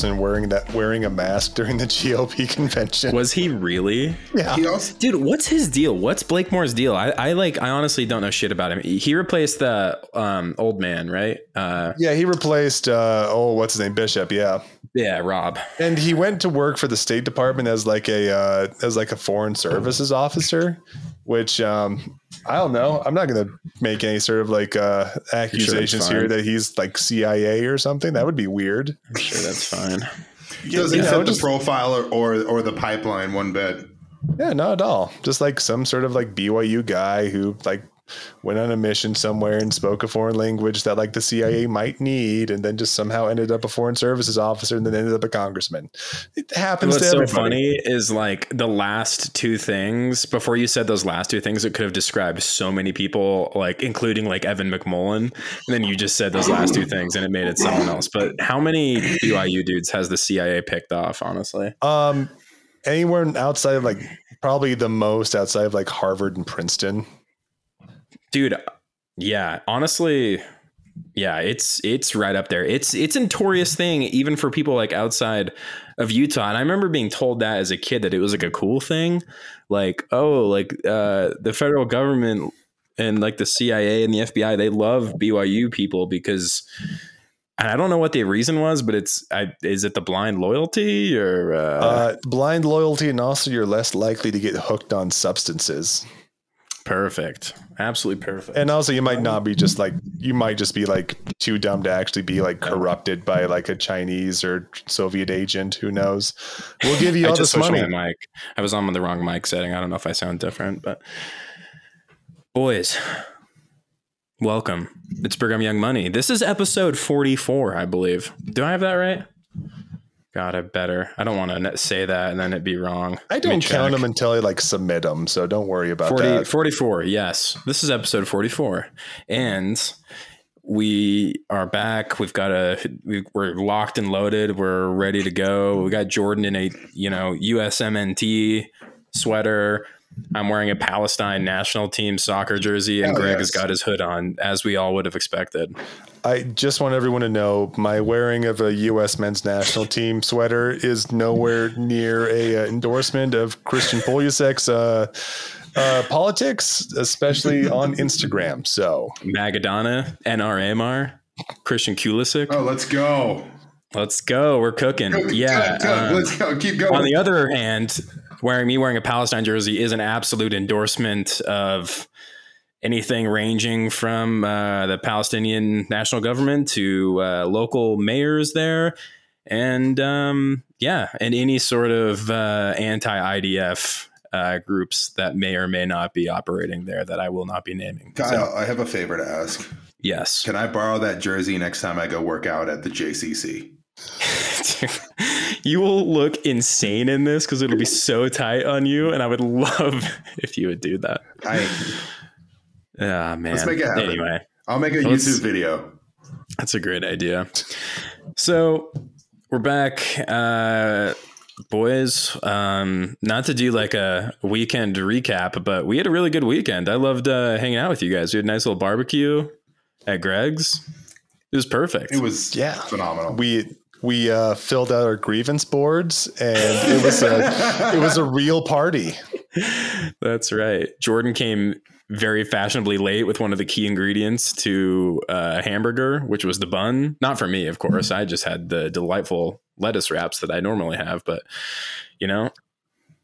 person wearing that wearing a mask during the GOP convention. Was he really? Yeah. He also Dude, what's his deal? What's Blake Moore's deal? I, I like I honestly don't know shit about him. He replaced the um old man, right? Uh Yeah, he replaced uh oh, what's his name? Bishop, yeah. Yeah, Rob. And he went to work for the State Department as like a uh as like a foreign services officer, which um I don't know. I'm not gonna make any sort of like uh accusations fine. here that he's like CIA or something. That would be weird. I'm sure that's fine. He doesn't you know, fit just- the profile or, or or the pipeline one bit. Yeah, not at all. Just like some sort of like BYU guy who like went on a mission somewhere and spoke a foreign language that like the CIA might need, and then just somehow ended up a foreign services officer and then ended up a congressman. It happens What's to so funny is like the last two things before you said those last two things, it could have described so many people, like including like Evan McMullin. And then you just said those last two things and it made it someone else. But how many BYU dudes has the CIA picked off, honestly? Um, anywhere outside of like probably the most outside of like Harvard and Princeton. Dude, yeah, honestly, yeah, it's it's right up there. It's it's a notorious thing even for people like outside of Utah. And I remember being told that as a kid that it was like a cool thing. Like, oh, like uh the federal government and like the CIA and the FBI, they love BYU people because and I don't know what the reason was, but it's I, is it the blind loyalty or uh, Uh, blind loyalty, and also you're less likely to get hooked on substances. perfect, absolutely perfect. And also, you might not be just like you might just be like too dumb to actually be like corrupted by like a Chinese or Soviet agent. Who knows? We'll give you all this money. mic. I was on the wrong mic setting. I don't know if I sound different, but boys, welcome. It's Brigham Young Money. This is episode 44, I believe. Do I have that right? God, I better. I don't want to say that and then it be wrong. I don't count them until I like submit them, so don't worry about 40, that. 44, yes. This is episode 44. And we are back. We've got a we, we're locked and loaded. We're ready to go. We got Jordan in a, you know, USMNT sweater. I'm wearing a Palestine national team soccer jersey and Hell Greg yes. has got his hood on as we all would have expected. I just want everyone to know my wearing of a U.S. men's national team sweater is nowhere near a uh, endorsement of Christian Pulisic's uh, uh, politics, especially on Instagram. So Magadana, NRMR, Christian Pulisic. Oh, let's go. Let's go. We're cooking. Yeah. Go, go, um, let's go. Keep going. on the other hand, wearing me wearing a Palestine jersey is an absolute endorsement of anything ranging from uh, the Palestinian national government to uh, local mayors there, and um, yeah, and any sort of uh, anti-IDF uh, groups that may or may not be operating there that I will not be naming. Kyle, So, I have a favor to ask. yes, Can I borrow that jersey next time I go work out at the JCC? you will look insane in this because it'll be so tight on you, and I would love if you would do that. I, Ah man. Let's make it happen. Anyway, I'll make a Let's- YouTube video. that's a great idea. So we're back, uh, boys. Um, not to do like a weekend recap, but we had a really good weekend. I loved uh, hanging out with you guys. We had a nice little barbecue at Greg's. It was perfect. It was Yeah. phenomenal. we we uh, filled out our grievance boards, and it was a it was a real party. That's right. Jordan came very fashionably late with one of the key ingredients to uh, a hamburger, which was the bun. Not for me, of course. I just had the delightful lettuce wraps that I normally have, but you know,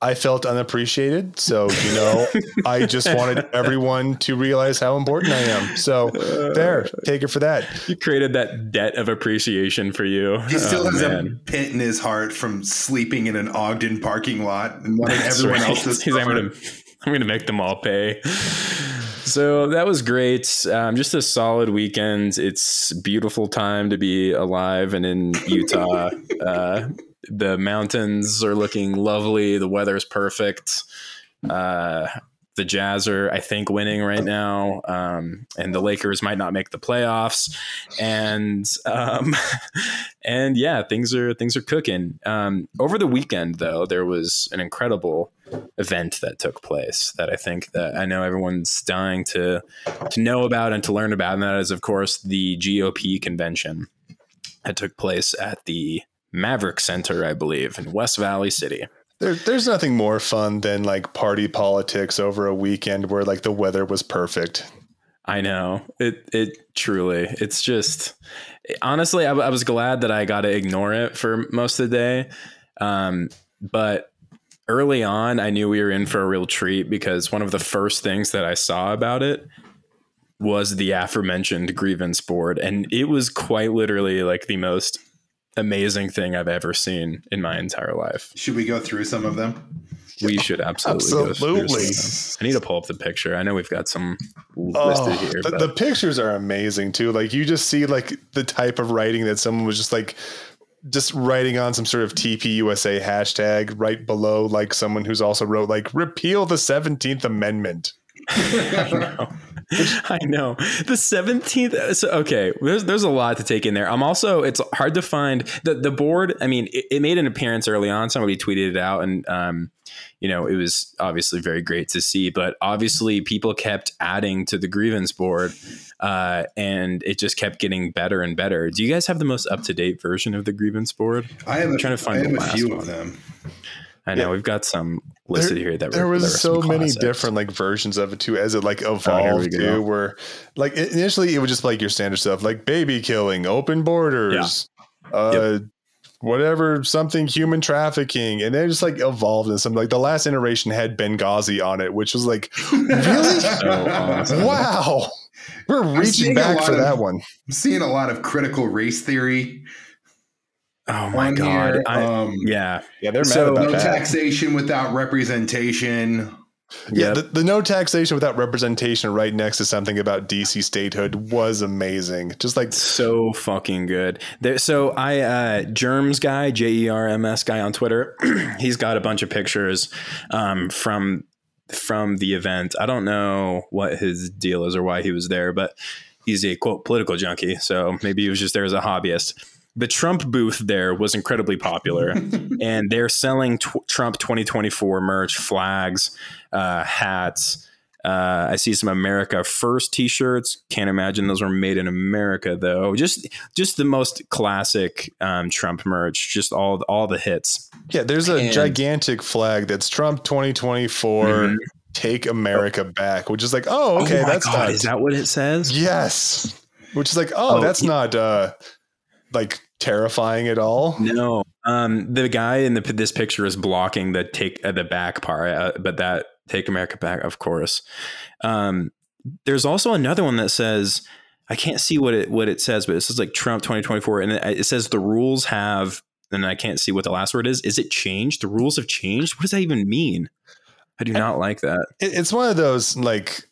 I felt unappreciated, so you know, I just wanted everyone to realize how important I am. So there, take it for that. you created that debt of appreciation for you. he still Oh, has a pit in his heart from sleeping in an Ogden parking lot and wanting everyone right. else to He's like, I'm gonna, make them all pay. So that was great. Um, just a solid weekend. It's beautiful time to be alive and in Utah. uh, the mountains are looking lovely. The weather is perfect. Uh, the Jazz are, I think, winning right now, um, and the Lakers might not make the playoffs. And um, and yeah, things are things are cooking. Um, over the weekend, though, there was an incredible event that took place that I think that I know everyone's dying to to know about and to learn about, and that is, of course, the GOP convention that took place at the Maverick Center, I believe, in West Valley City. There, there's nothing more fun than like party politics over a weekend where like the weather was perfect. I know it. It truly. It's just honestly, I, I was glad that I got to ignore it for most of the day. Um, but early on, I knew we were in for a real treat because one of the first things that I saw about it was the aforementioned grievance board, and it was quite literally like the most amazing thing I've ever seen in my entire life. Should we go through some of them? We should absolutely. Absolutely. I need to pull up the picture. I know we've got some listed Oh, here. the, the pictures are amazing too. Like you just see like the type of writing that someone was just like just writing on some sort of TPUSA hashtag right below like someone who's also wrote like repeal the 17th amendment. I know. I know. The seventeenth. So, okay, there's there's a lot to take in there. I'm also. It's hard to find the the board. I mean, it, it made an appearance early on. Somebody tweeted it out, and um, you know, it was obviously very great to see. But obviously, people kept adding to the grievance board, uh, and it just kept getting better and better. Do you guys have the most up to date version of the grievance board? I have I'm a, trying to find I have a few one. of them. I know we've got some listed here that there were, was that were so some many classics. different like versions of it too as it like we evolved go. too where like initially it was just like your standard stuff like baby killing open borders uh whatever something human trafficking and then it just like evolved into something like the last iteration had benghazi on it which was like really So awesome. wow we're reaching back for of- that one I'm seeing a lot of critical race theory Oh my on god! here. I, um, yeah, yeah they're So, mad no that taxation without representation. yeah Yep. the, the no taxation without representation right next to something about dc statehood was amazing just like so fucking good. There, so I uh, Germs guy, J E R M S guy on Twitter. he's got a bunch of pictures um, from from the event. I don't know what his deal is or why he was there, but he's a quote political junkie. So maybe he was just there as a hobbyist. The Trump booth there was incredibly popular, and they're selling tw- Trump 2024 merch, flags, uh, hats. Uh, I see some America First T-shirts. Can't imagine those were made in America though. Just, just the most classic um, Trump merch. Just all, all the hits. Yeah, there's a And- gigantic flag that's Trump 2024 Mhm. take America back, which is like, oh, okay, oh that's God, not is that what it says? yes, which is like, oh, Oh, that's yeah. not uh like terrifying at all. No, um, the guy in the this picture is blocking the take uh, the back part, uh, but that take America back, of course. Um, there's also another one that says I can't see what it what it says, but it says like Trump 2024, and it, it says the rules have, and I can't see what the last word is. Is it changed? The rules have changed. What does that even mean? I do not like that. It, it's one of those like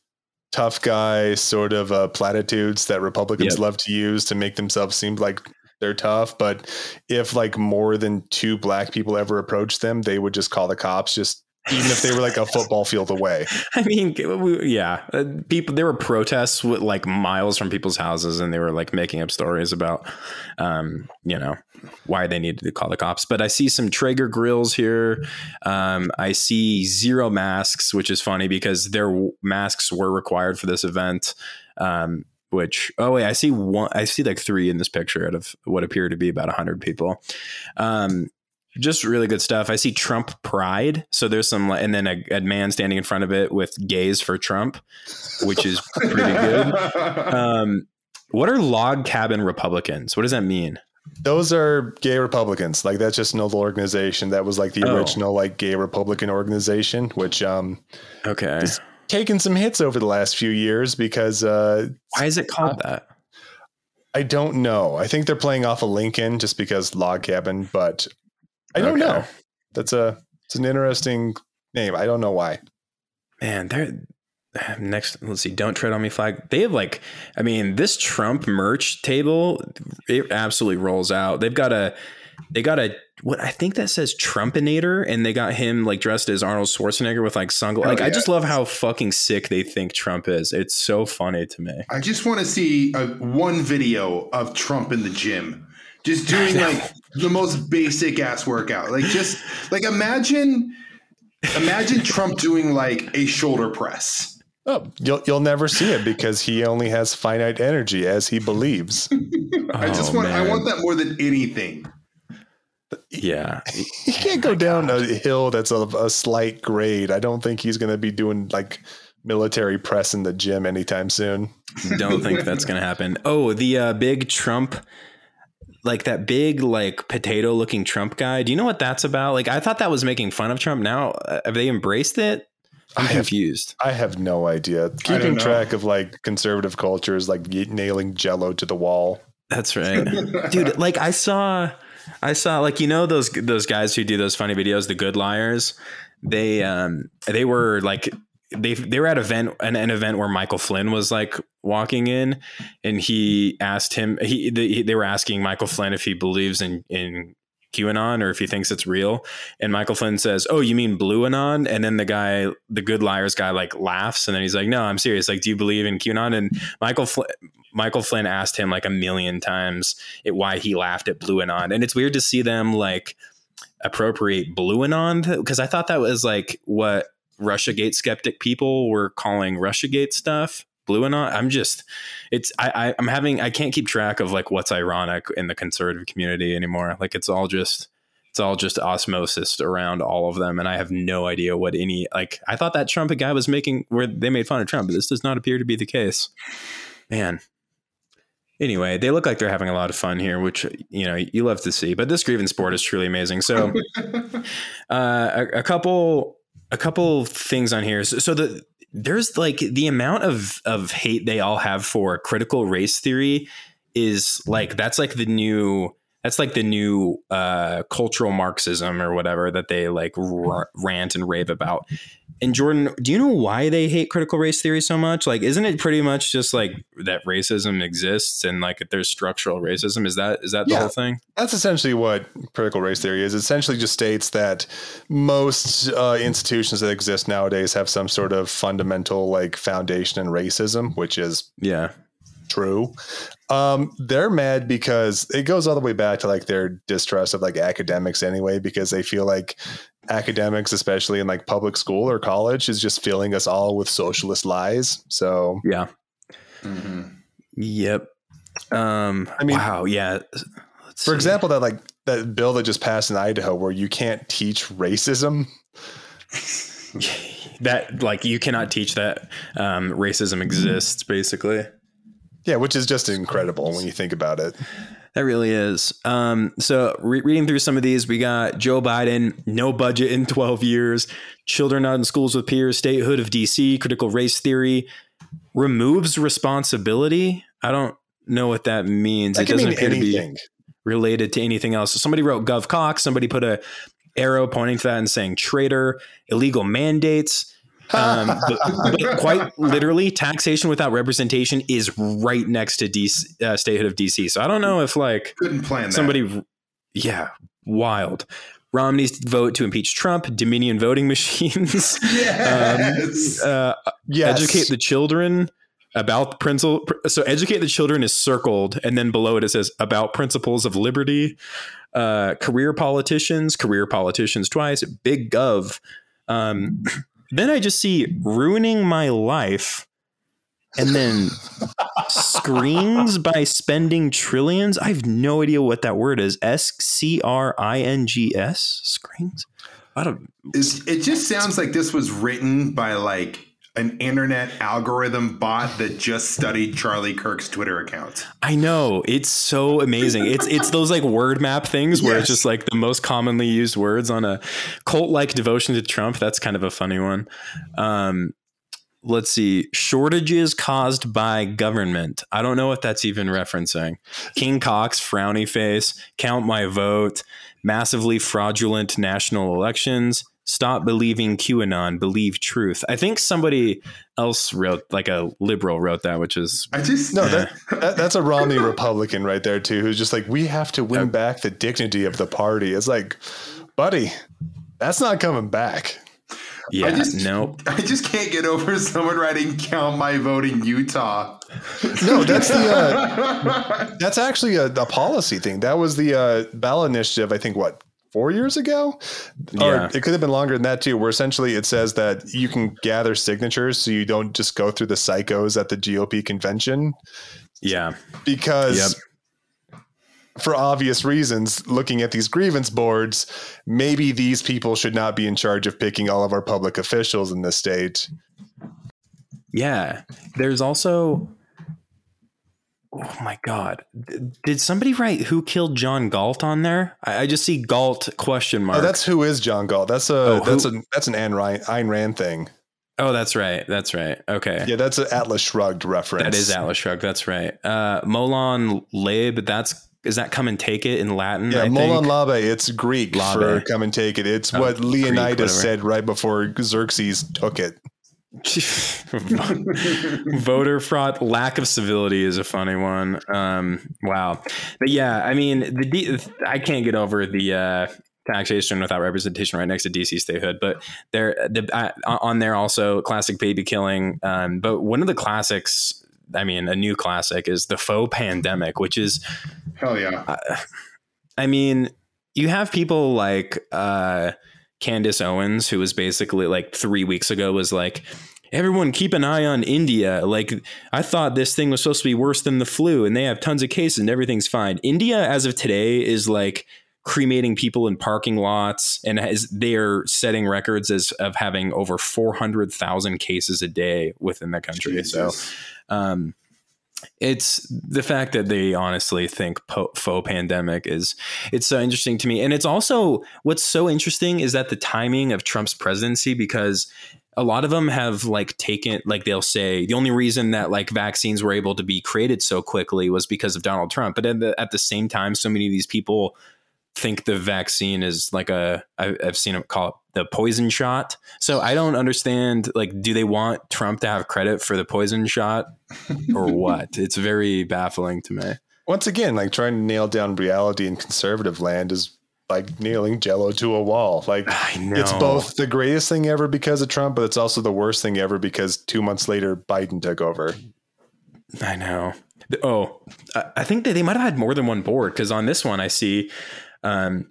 tough guy sort of uh, platitudes that Republicans Yep. love to use to make themselves seem like they're tough. But if like more than two black people ever approached them, they would just call the cops just even if they were like a football field away. I mean, yeah, uh, people. There were protests with like miles from people's houses, and they were like making up stories about, um, you know, why they needed to call the cops. But I see some Traeger grills here. Um, I see zero masks, which is funny because their masks were required for this event. Um, which oh wait, I see one. I see like three in this picture out of what appear to be about hundred people. Um, just really good stuff. I see Trump Pride. So there's some, and then a, a man standing in front of it with gays for Trump, which is pretty good. Um, what are log cabin Republicans? What does that mean? Those are gay Republicans. Like that's just an old organization that was like the Oh. original like gay Republican organization, which um Okay. Taken some hits over the last few years because uh Why is it called that? I don't know. I think they're playing off of Lincoln just because log cabin, but I don't Okay. know. That's a it's an interesting name. I don't know why. Man, they're next. Let's see. Don't tread on me flag. They have like, I mean, this Trump merch table, it absolutely rolls out. They've got a, they got a what I think that says Trumpinator, and they got him like dressed as Arnold Schwarzenegger with like sunglasses. Oh, Like, I just love how fucking sick they think Trump is. It's so funny to me. I just want to see a, one video of Trump in the gym, just doing like the most basic ass workout. Like just like imagine, imagine Trump doing like a shoulder press. Oh, you'll you'll never see it because he only has finite energy as he believes. I just Oh, want, I man. want that more than anything. Yeah, he can't go down a hill that's a, a slight grade. I don't think he's going to be doing like military press in the gym anytime soon. Don't think that's going to happen. Oh, the uh, big Trump, like that big like potato looking Trump guy. Do you know what that's about? Like I thought that was making fun of Trump. Now uh, have they embraced it? I'm I have- confused. I have no idea. Keeping track of like conservative culture is like nailing jello to the wall. That's right, dude. Like I saw, I saw like you know those those guys who do those funny videos, the good liars. They um they were like they they were at event an, an event where Michael Flynn was like walking in, and he asked him he they, they were asking Michael Flynn if he believes in in QAnon or if he thinks it's real. And Michael Flynn says, "Oh, you mean Blue Anon?" And then the guy, the good liars guy, like laughs, and then he's like, "No, I'm serious. Like, do you believe in QAnon?" And Michael Flynn, Michael Flynn asked him like a million times it, why he laughed at Blue Anon, and it's weird to see them like appropriate Blue Anon because I thought that was like what RussiaGate skeptic people were calling RussiaGate stuff. Blue Anon. I'm just, it's I, I I'm having I can't keep track of like what's ironic in the conservative community anymore. Like it's all just it's all just osmosis around all of them, and I have no idea what any like. I thought that Trump guy was making where they made fun of Trump, but this does not appear to be the case. Man. Anyway, they look like they're having a lot of fun here, which you know you love to see. But this grievance board is truly amazing. So, uh, a, a couple a couple things on here. So, so the there's like the amount of of hate they all have for critical race theory is like that's like the new that's like the new uh, cultural Marxism or whatever that they like r- rant and rave about. And Jordan, do you know why they hate critical race theory so much? Like, isn't it pretty much just like that racism exists and like there's structural racism? Is that is that the Yeah. whole thing? That's essentially what critical race theory is. It essentially just states that most uh, institutions that exist nowadays have some sort of fundamental like foundation in racism, which is Yeah, true. Um, they're mad because it goes all the way back to like their distrust of like academics anyway, because they feel like academics, especially in like public school or college, is just filling us all with socialist lies. So yeah, Mhm. yep. Um, I mean- wow, yeah. Let's for see. example, that like that bill that just passed in Idaho where you can't teach racism. that like you cannot teach that um, racism exists, basically. Yeah, which is just incredible when you think about it. That really is. Um, so, re- reading through some of these, we got Joe Biden, no budget in 12 years, children not in schools with peers, statehood of DC, critical race theory, removes responsibility. I don't know what that means. That it doesn't mean appear to be related to anything else. So somebody wrote Gov Cox. Somebody put a arrow pointing to that and saying traitor, illegal mandates. Um, but, but quite literally, taxation without representation is right next to DC, uh, statehood of DC. So I don't know if like Couldn't plan that. somebody, yeah, wild. Romney's vote to impeach Trump, Dominion voting machines, Yes. uh, Yes. educate the children about the principle. So educate the children is circled, and then below it it says about principles of liberty. Uh, career politicians, career politicians twice. Big gov. Um, then I just see ruining my life, and then screens by spending trillions. I have no idea what that word is. S C R I N G S screens. I don't. It's- it just sounds like this was written by like an internet algorithm bot that just studied Charlie Kirk's Twitter account. I know it's so amazing. It's it's those like word map things where it's just like the most commonly used words on a cult like devotion to Trump. That's kind of a funny one. Um, let's see, shortages caused by government. I don't know what that's even referencing. King Cox frowny face. Count my vote. Massively fraudulent national elections. Stop believing QAnon. Believe truth. I think somebody else wrote like a liberal wrote that, which is I just No, that, that that's a Romney Republican right there too, who's just like, we have to win back the dignity of the party. It's like, buddy, that's not coming back. yeah. I just- nope. I just can't get over someone writing "Count my vote" in Utah. No, that's the uh, that's actually a, a policy thing. That was the uh, ballot initiative. I think what four years ago, or it could have been longer than that too. Where essentially it says that you can gather signatures, so you don't just go through the psychos at the GOP convention Yeah. because for obvious reasons, looking at these grievance boards, maybe these people should not be in charge of picking all of our public officials in this state. Yeah. There's also Oh my god! Did somebody write who killed John Galt on there? I, I just see Galt question mark. Oh, that's who is John Galt. That's a Oh, that's who- a that's an Ayn Rand, Ayn Rand thing. oh, that's right. That's right. Okay. Yeah, that's an Atlas Shrugged reference. That is Atlas Shrugged. That's right. Uh, Molon Labe. That's is that come and take it in Latin? Yeah, I Molon? Labe. It's Greek Labe. for come and take it. It's Oh, what Leonidas whatever. said right before Xerxes took it. Voter fraud, lack of civility is a funny one. Um, wow, but yeah, I mean, the D- I can't get over the uh, taxation without representation right next to DC statehood. But there, the, uh, on there also classic baby killing. Um, but one of the classics, I mean, a new classic is the faux pandemic, which is Hell yeah. I mean, you have people like uh, Candace Owens, who was basically like three weeks ago was like, everyone keep an eye on India. Like, I thought this thing was supposed to be worse than the flu, and they have tons of cases and everything's fine. India, as of today, is like cremating people in parking lots and has they're setting records as of having over 400,000 cases a day within the country. So, um, it's the fact that they honestly think po- faux pandemic is it's so interesting to me. And it's also what's so interesting is that the timing of trump's presidency because a lot of them have like taken like they'll say the only reason that like vaccines were able to be created so quickly was because of donald trump. But at the, at the same time so many of these people think the vaccine is like a I've seen them call it the poison shot. So I don't understand. Like, do they want Trump to have credit for the poison shot or what? It's very baffling to me. Once again, like trying to nail down reality in conservative land is like nailing jello to a wall. Like I know it's both the greatest thing ever because of Trump, but it's also the worst thing ever because two months later Biden took over. I know. Oh, I I think that they might have had more than one board because on this one I see um,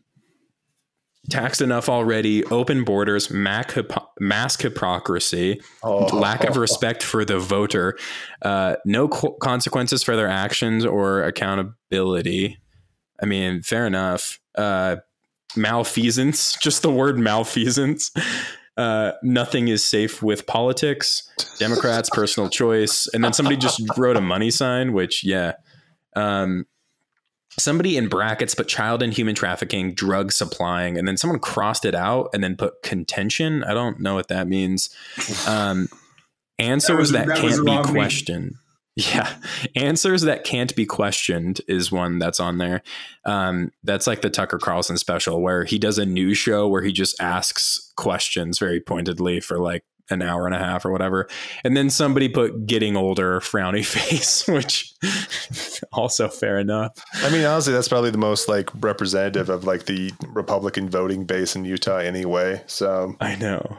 taxed enough already, open borders, mac hypo- mass hypocrisy, Oh. lack of respect for the voter, uh, no co- consequences for their actions or accountability. I mean, fair enough. Uh, malfeasance, just the word malfeasance. Uh, nothing is safe with politics. Democrats, personal choice, and then somebody just wrote a money sign, which yeah. Um, somebody in brackets put child and human trafficking, drug supplying, and then someone crossed it out and then put contention. I don't know what that means. Um, answers was- that, that can't be questioned. Yeah, answers that can't be questioned is one that's on there. Um, that's like the Tucker Carlson special where he does a news show where he just asks questions very pointedly for like an hour and a half or whatever. And then somebody put getting older, frowny face, which also fair enough. I mean, honestly, that's probably the most like representative of like the Republican voting base in Utah anyway. So I know.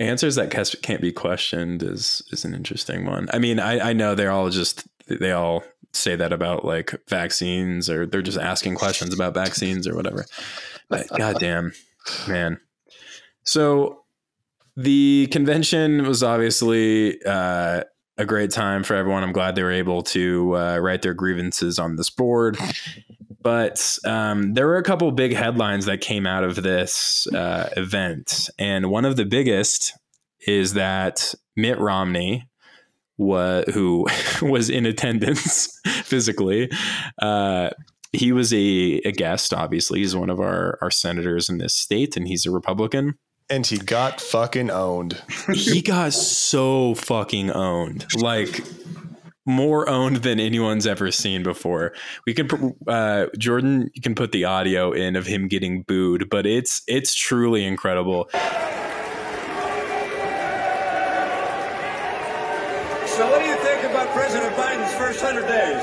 Answers that can't be questioned is is an interesting one. I mean, I, I know they're all just they all say that about like vaccines or they're just asking questions about vaccines or whatever. But goddamn, man. So the convention was obviously uh, a great time for everyone. I'm glad they were able to uh, write their grievances on this board. But um, there were a couple big headlines that came out of this uh, event, and one of the biggest is that Mitt Romney, wa- who was in attendance physically, uh, he was a, a guest. Obviously, he's one of our our senators in this state, and he's a Republican. And he got fucking owned. He got so fucking owned, like more owned than anyone's ever seen before. We can, uh, Jordan, you can put the audio in of him getting booed, but it's it's truly incredible. So, what do you think about President Biden's first 100 days?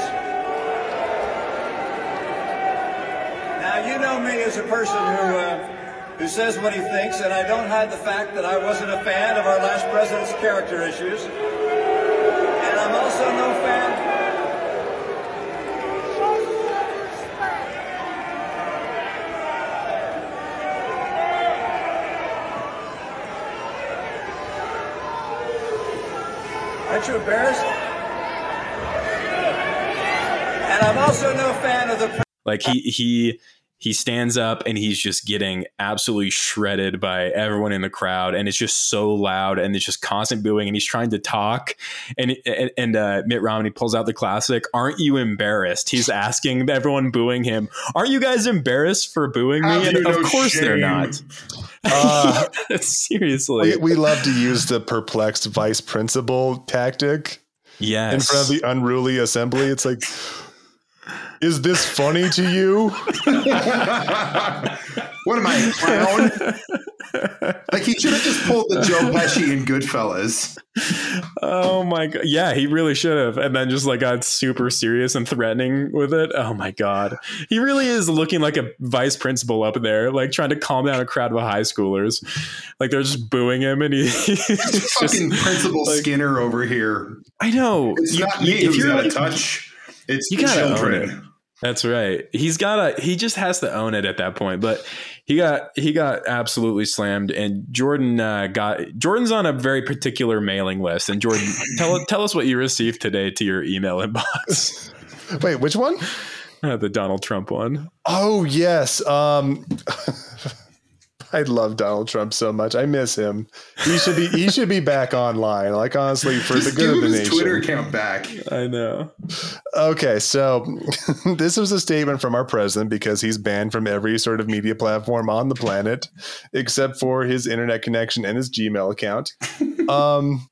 Now, you know me as a person who, uh, who says what he thinks, and I don't hide the fact that I wasn't a fan of our last president's character issues. And I'm also no fan. Aren't you embarrassed? And I'm also no fan of the. Like he he he stands up and he's just getting absolutely shredded by everyone in the crowd. And it's just so loud and it's just constant booing and he's trying to talk. And and, and uh, Mitt Romney pulls out the classic aren't you embarrassed? He's asking everyone booing him aren't you guys embarrassed for booing me? And of no course they're not. Uh, seriously. we, we love to use the perplexed vice principal tactic yes. in front of the unruly assembly. It's like, is this funny to you? what am I, clown? like he should have just pulled the Joe Pesci in Goodfellas. Oh my god! Yeah, he really should have, and then just like got super serious and threatening with it. Oh my god, he really is looking like a vice principal up there, like trying to calm down a crowd of high schoolers. Like they're just booing him, and he, he's just- Fucking Principal like- Skinner over here. I know. It's you, not me if you're to like- touch. It's You the gotta own children. That's right. He's got a he just has to own it at that point. But he got he got absolutely slammed and Jordan uh, got Jordan's on a very particular mailing list and Jordan tell tell us what you received today to your email inbox. Wait, which one? Uh, the Donald Trump one. Oh yes. Um I love Donald Trump so much. I miss him. He should be he should be back online. Like honestly, for Just the give good of the his nation. Twitter account back. I know. Okay, so this was a statement from our president because he's banned from every sort of media platform on the planet, except for his internet connection and his Gmail account. Um,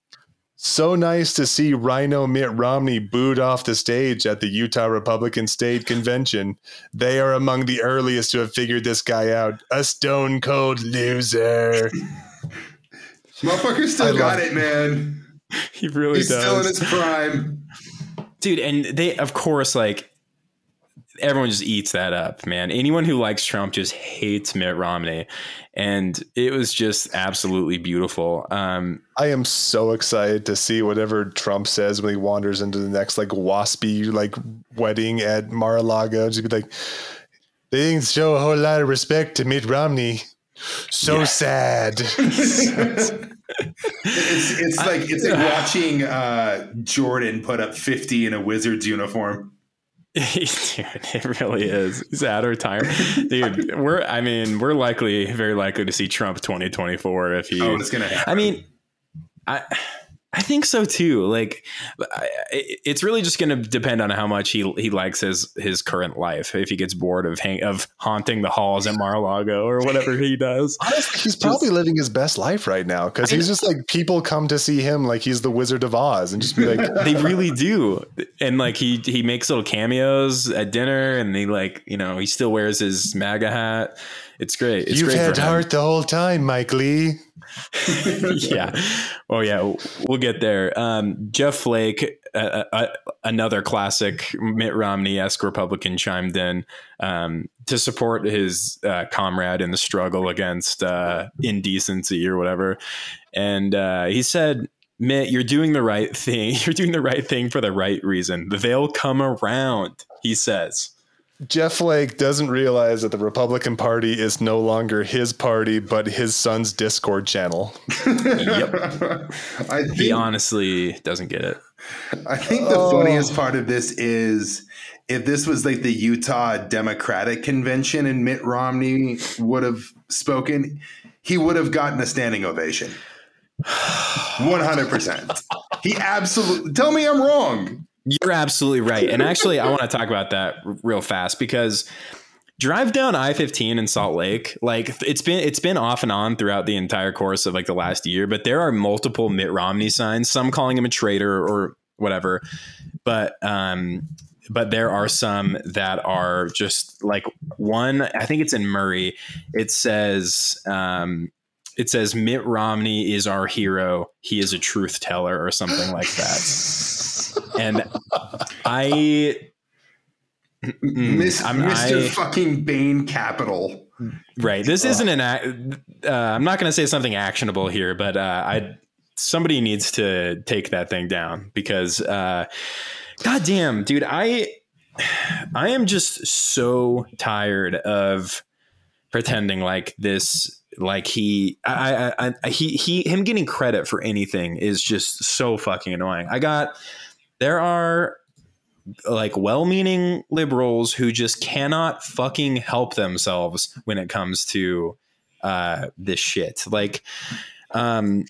so nice to see RINO Mitt Romney booed off the stage at the Utah Republican State Convention. They are among the earliest to have figured this guy out. A stone cold loser. Motherfucker still I got love- it, man. He really He's does. still in his prime. Dude, and they of course like everyone just eats that up, man. Anyone who likes Trump just hates Mitt Romney. And it was just absolutely beautiful. Um I am so excited to see whatever Trump says when he wanders into the next like waspy like wedding at Mar-a-Lago. Just be like, they didn't show a whole lot of respect to Mitt Romney. So Yeah. sad. It's it's like it's like watching uh, Jordan put up fifty in a Wizards uniform. Dude, it really is. He's out of retirement. Dude, we're I mean, we're likely, very likely to see Trump 2024 if he Oh, it's gonna happen. I mean, I I think so too. Like, it's really just going to depend on how much he he likes his his current life. If he gets bored of hang, of haunting the halls at Mar-a-Lago or whatever he does. Honestly, he's probably living his best life right now because he's just like people come to see him like he's the Wizard of Oz and just be like, They really do, and like he he makes little cameos at dinner, and he like you know he still wears his MAGA hat. It's great. It's "You've great had heart the whole time, Mike Lee." yeah. Oh yeah, we'll get there. Um, Jeff Flake, uh, uh, another classic Mitt Romney-esque Republican, chimed in um, to support his uh, comrade in the struggle against uh, indecency or whatever, and uh, he said. Mitt, you're doing the right thing. You're doing the right thing for the right reason. They'll come around, he says. Jeff Flake doesn't realize that the Republican Party is no longer his party, but his son's Discord channel. Yep. I He honestly doesn't get it. I think the Oh. funniest part of this is if this was like the Utah Democratic Convention and Mitt Romney would have spoken, he would have gotten a standing ovation. 100%. He absolutely, tell me I'm wrong. You're absolutely right. And actually, I want to talk about that r- real fast because drive down I-15 in Salt Lake, like it's been it's been off and on throughout the entire course of like the last year, but there are multiple Mitt Romney signs, some calling him a traitor or whatever. But um but there are some that are just like one, I think it's in Murray. It says um it says Mitt Romney is our hero. He is a truth teller or something like that. And I, Miss, I'm- Mr. I- fucking Bain Capital. right. This isn't an. Uh, I'm not going to say something actionable here, but uh, I somebody needs to take that thing down because, uh, goddamn, dude, I I am just so tired of pretending like this. Like he, I, I, I, he, he, him getting credit for anything is just so fucking annoying. I got there are like well-meaning liberals who just cannot fucking help themselves when it comes to uh, this shit. Like, um,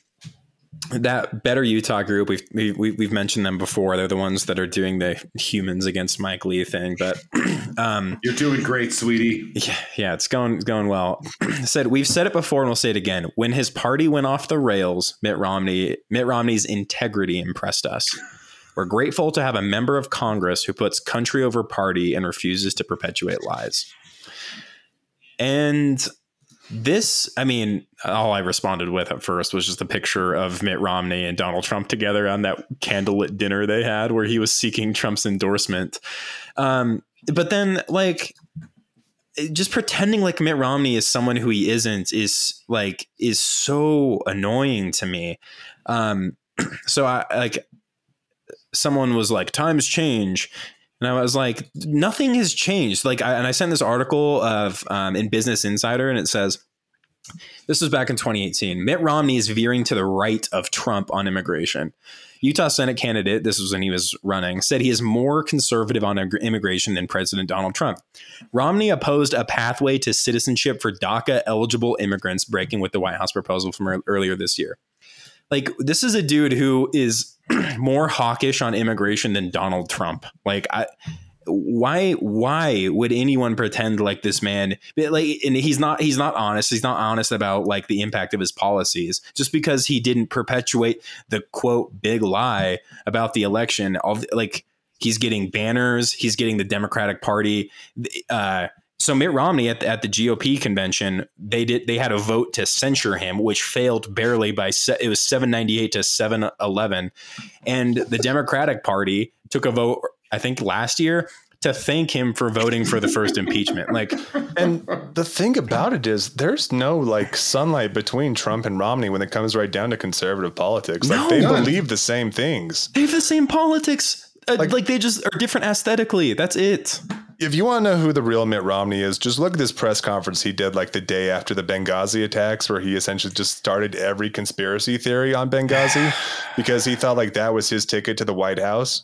that better Utah group we've we, we've mentioned them before. They're the ones that are doing the humans against Mike Lee thing. But um, You're doing great, sweetie. yeah, yeah, it's going it's going well. said we've said it before and we'll say it again. When his party went off the rails, Mitt Romney Mitt Romney's integrity impressed us. We're grateful to have a member of Congress who puts country over party and refuses to perpetuate lies. And this, I mean, all I responded with at first was just a picture of Mitt Romney and Donald Trump together on that candlelit dinner they had where he was seeking Trump's endorsement. Um, but then, like, just pretending like Mitt Romney is someone who he isn't is like is so annoying to me. Um, so I like someone was like times change and I was like, nothing has changed. Like, I, and I sent this article of um, in Business Insider, and it says this was back in 2018. Mitt Romney is veering to the right of Trump on immigration. Utah Senate candidate, this was when he was running, said he is more conservative on immigration than President Donald Trump. Romney opposed a pathway to citizenship for DACA eligible immigrants, breaking with the White House proposal from earlier this year. Like, this is a dude who is more hawkish on immigration than Donald Trump. Like I why why would anyone pretend like this man like and he's not he's not honest he's not honest about like the impact of his policies just because he didn't perpetuate the quote big lie about the election of like he's getting banners he's getting the democratic party uh so Mitt Romney at the, at the GOP convention, they did they had a vote to censure him, which failed barely by se- it was seven ninety eight to seven eleven, and the Democratic Party took a vote I think last year to thank him for voting for the first impeachment. Like, and the thing about it is, there's no like sunlight between Trump and Romney when it comes right down to conservative politics. Like, No. they believe the same things. they have the same politics. Uh, Like- like, they just are different aesthetically. That's it. If you want to know who the real Mitt Romney is, just look at this press conference he did like the day after the Benghazi attacks, where he essentially just started every conspiracy theory on Benghazi because he thought like that was his ticket to the White House.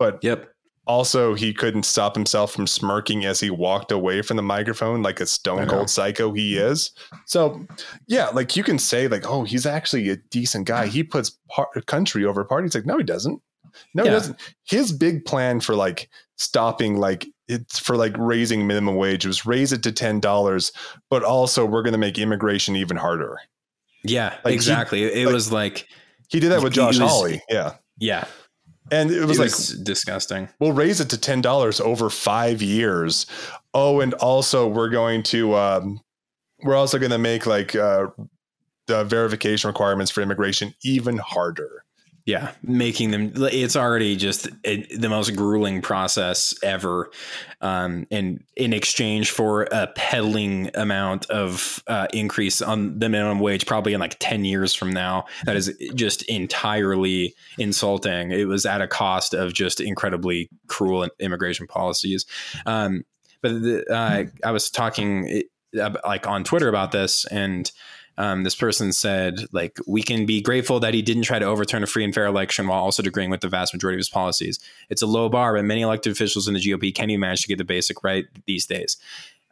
But Yep. also, he couldn't stop himself from smirking as he walked away from the microphone like a stone cold psycho he is. So, yeah, like you can say like, "Oh, he's actually a decent guy. He puts par- country over party." It's like, no, he doesn't. No, he Yeah. doesn't. His big plan for like stopping like it's for like raising minimum wage was raise it to ten dollars, but also we're going to make immigration even harder. Yeah. Like, he- exactly. it like- was like, He did that with Josh was- Hawley, yeah, yeah. and it was It like was disgusting. we'll raise it to ten dollars over five years. Oh, and also we're going to um, we're also going to make like uh, the verification requirements for immigration even harder. Yeah, making them. It's already just a, the most grueling process ever, um, and in exchange for a peddling amount of uh, increase on the minimum wage, probably in like ten years from now, that is just entirely insulting. It was at a cost of just incredibly cruel immigration policies. Um, but the, uh, I was talking uh, like on Twitter about this, and um, this person said, like, we can be grateful that he didn't try to overturn a free and fair election while also agreeing with the vast majority of his policies. It's a low bar, but many elected officials in the GOP can't even manage to get the basic right these days.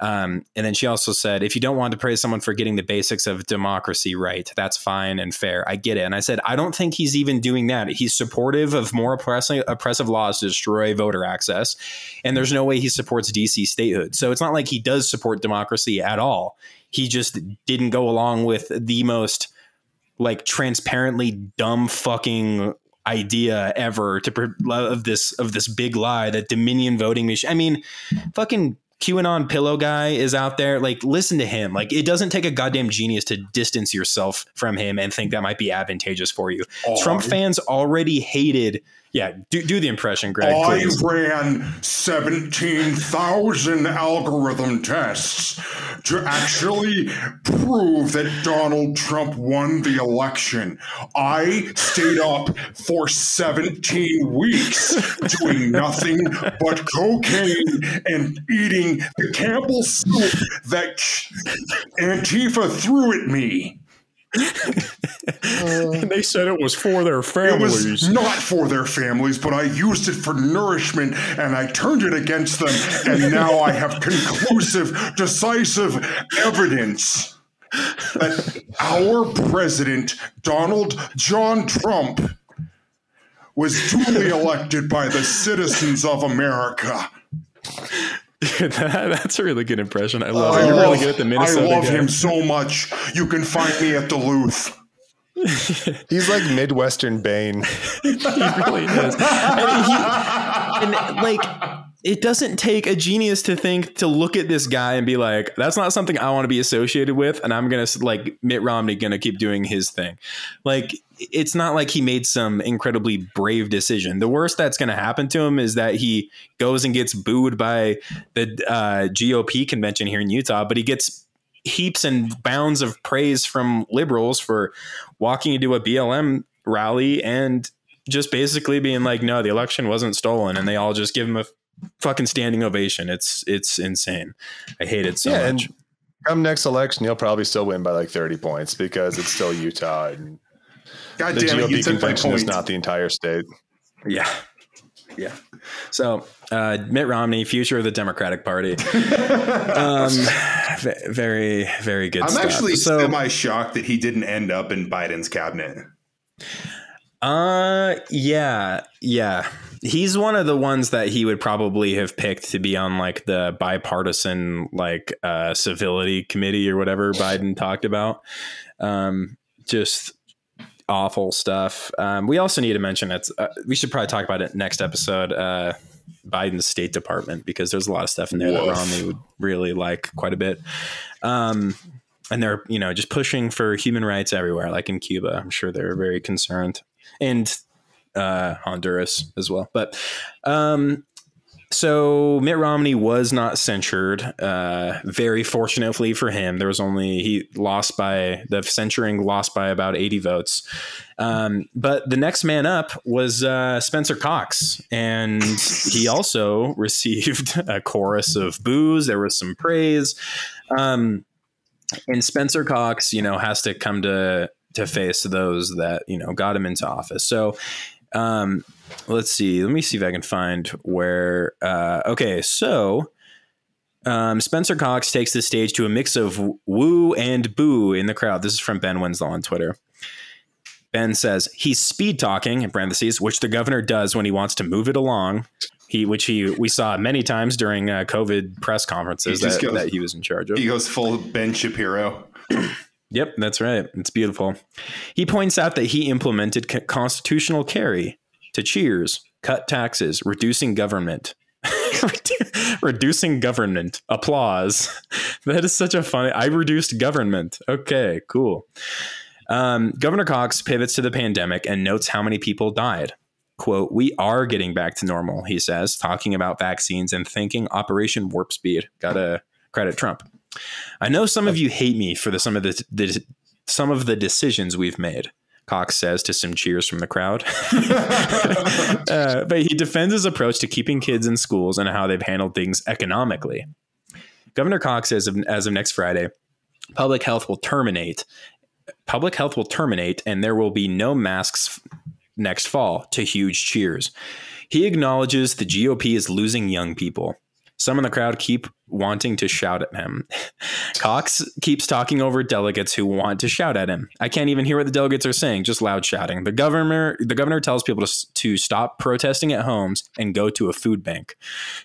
Um, and then she also said, if you don't want to praise someone for getting the basics of democracy right, that's fine and fair. I get it. And I said, I don't think he's even doing that. He's supportive of more oppressive, oppressive laws to destroy voter access. And there's no way he supports DC statehood. So it's not like he does support democracy at all. He just didn't go along with the most like transparently dumb fucking idea ever to pre- of this of this big lie that Dominion voting machine. I mean, fucking QAnon pillow guy is out there. Like, listen to him. Like, it doesn't take a goddamn genius to distance yourself from him and think that might be advantageous for you. Trump fans already hated. Yeah, do, do the impression, Greg. I Please. ran 17,000 algorithm tests to actually prove that Donald Trump won the election. I stayed up for 17 weeks doing nothing but cocaine and eating the Campbell soup that Antifa threw at me. Uh. and they said it was for their families. It families. was not for their families, but I used it for nourishment and I turned it against them. And now I have conclusive, decisive evidence that our president, Donald John Trump, was duly elected by the citizens of America. That- that's a really good impression. I love it. You're really good at the Minnesota. I love guy. him so much. You can find me at Duluth. He's like Midwestern Bane. he really is. And, he, and like, it doesn't take a genius to think to look at this guy and be like, "That's not something I want to be associated with," and I'm gonna like Mitt Romney gonna keep doing his thing. Like, it's not like he made some incredibly brave decision. The worst that's gonna happen to him is that he goes and gets booed by the uh, GOP convention here in Utah, but he gets heaps and bounds of praise from liberals for walking into a BLM rally and just basically being like, no, the election wasn't stolen, and they all just give him a fucking standing ovation. It's it's insane. I hate it so yeah, much. and come next election, he'll probably still win by like 30 points because it's still Utah and God the damn it, you GOP took my convention is not the entire state. Yeah. Yeah. So, uh, Mitt Romney, future of the Democratic Party. um, v- very, very good stuff. I'm stuff. actually so, semi shocked that he didn't end up in Biden's cabinet. Uh, yeah, yeah. He's one of the ones that he would probably have picked to be on like the bipartisan like uh civility committee or whatever Biden talked about. Um, just awful stuff. Um, we also need to mention it's. Uh, we should probably talk about it next episode. Uh, Biden's State Department because there's a lot of stuff in there that Woof. Romney would really like quite a bit. Um, and they're you know just pushing for human rights everywhere, like in Cuba. I'm sure they're very concerned, and uh, Honduras as well. But um, so Mitt Romney was not censured. Uh, very fortunately for him, there was only he lost by the censuring lost by about 80 votes. Um, but the next man up was uh, Spencer Cox, and he also received a chorus of boos. There was some praise. Um, and Spencer Cox, you know, has to come to to face those that you know got him into office. So, um, let's see. Let me see if I can find where. Uh, okay, so um, Spencer Cox takes the stage to a mix of woo and boo in the crowd. This is from Ben Winslow on Twitter. Ben says he's speed talking in parentheses, which the governor does when he wants to move it along. He, which he we saw many times during uh, COVID press conferences that, goes- that he was in charge of. He goes full Ben Shapiro. Yep, that's right. It's beautiful. He points out that he implemented co- constitutional carry to cheers, cut taxes, reducing government. reducing government. Applause. That is such a funny. I reduced government. Okay, cool. Um, Governor Cox pivots to the pandemic and notes how many people died. Quote, we are getting back to normal, he says, talking about vaccines and thinking Operation Warp Speed. Gotta credit Trump. I know some of you hate me for the some of the, the some of the decisions we've made. Cox says to some cheers from the crowd. Uh, but he defends his approach to keeping kids in schools and how they've handled things economically. Governor Cox says of, as of next Friday, public health will terminate. Public health will terminate, and there will be no masks next fall. To huge cheers. He acknowledges the GOP is losing young people. Some in the crowd keep wanting to shout at him. Cox keeps talking over delegates who want to shout at him. I can't even hear what the delegates are saying, just loud shouting. The governor, the governor tells people to, to stop protesting at homes and go to a food bank.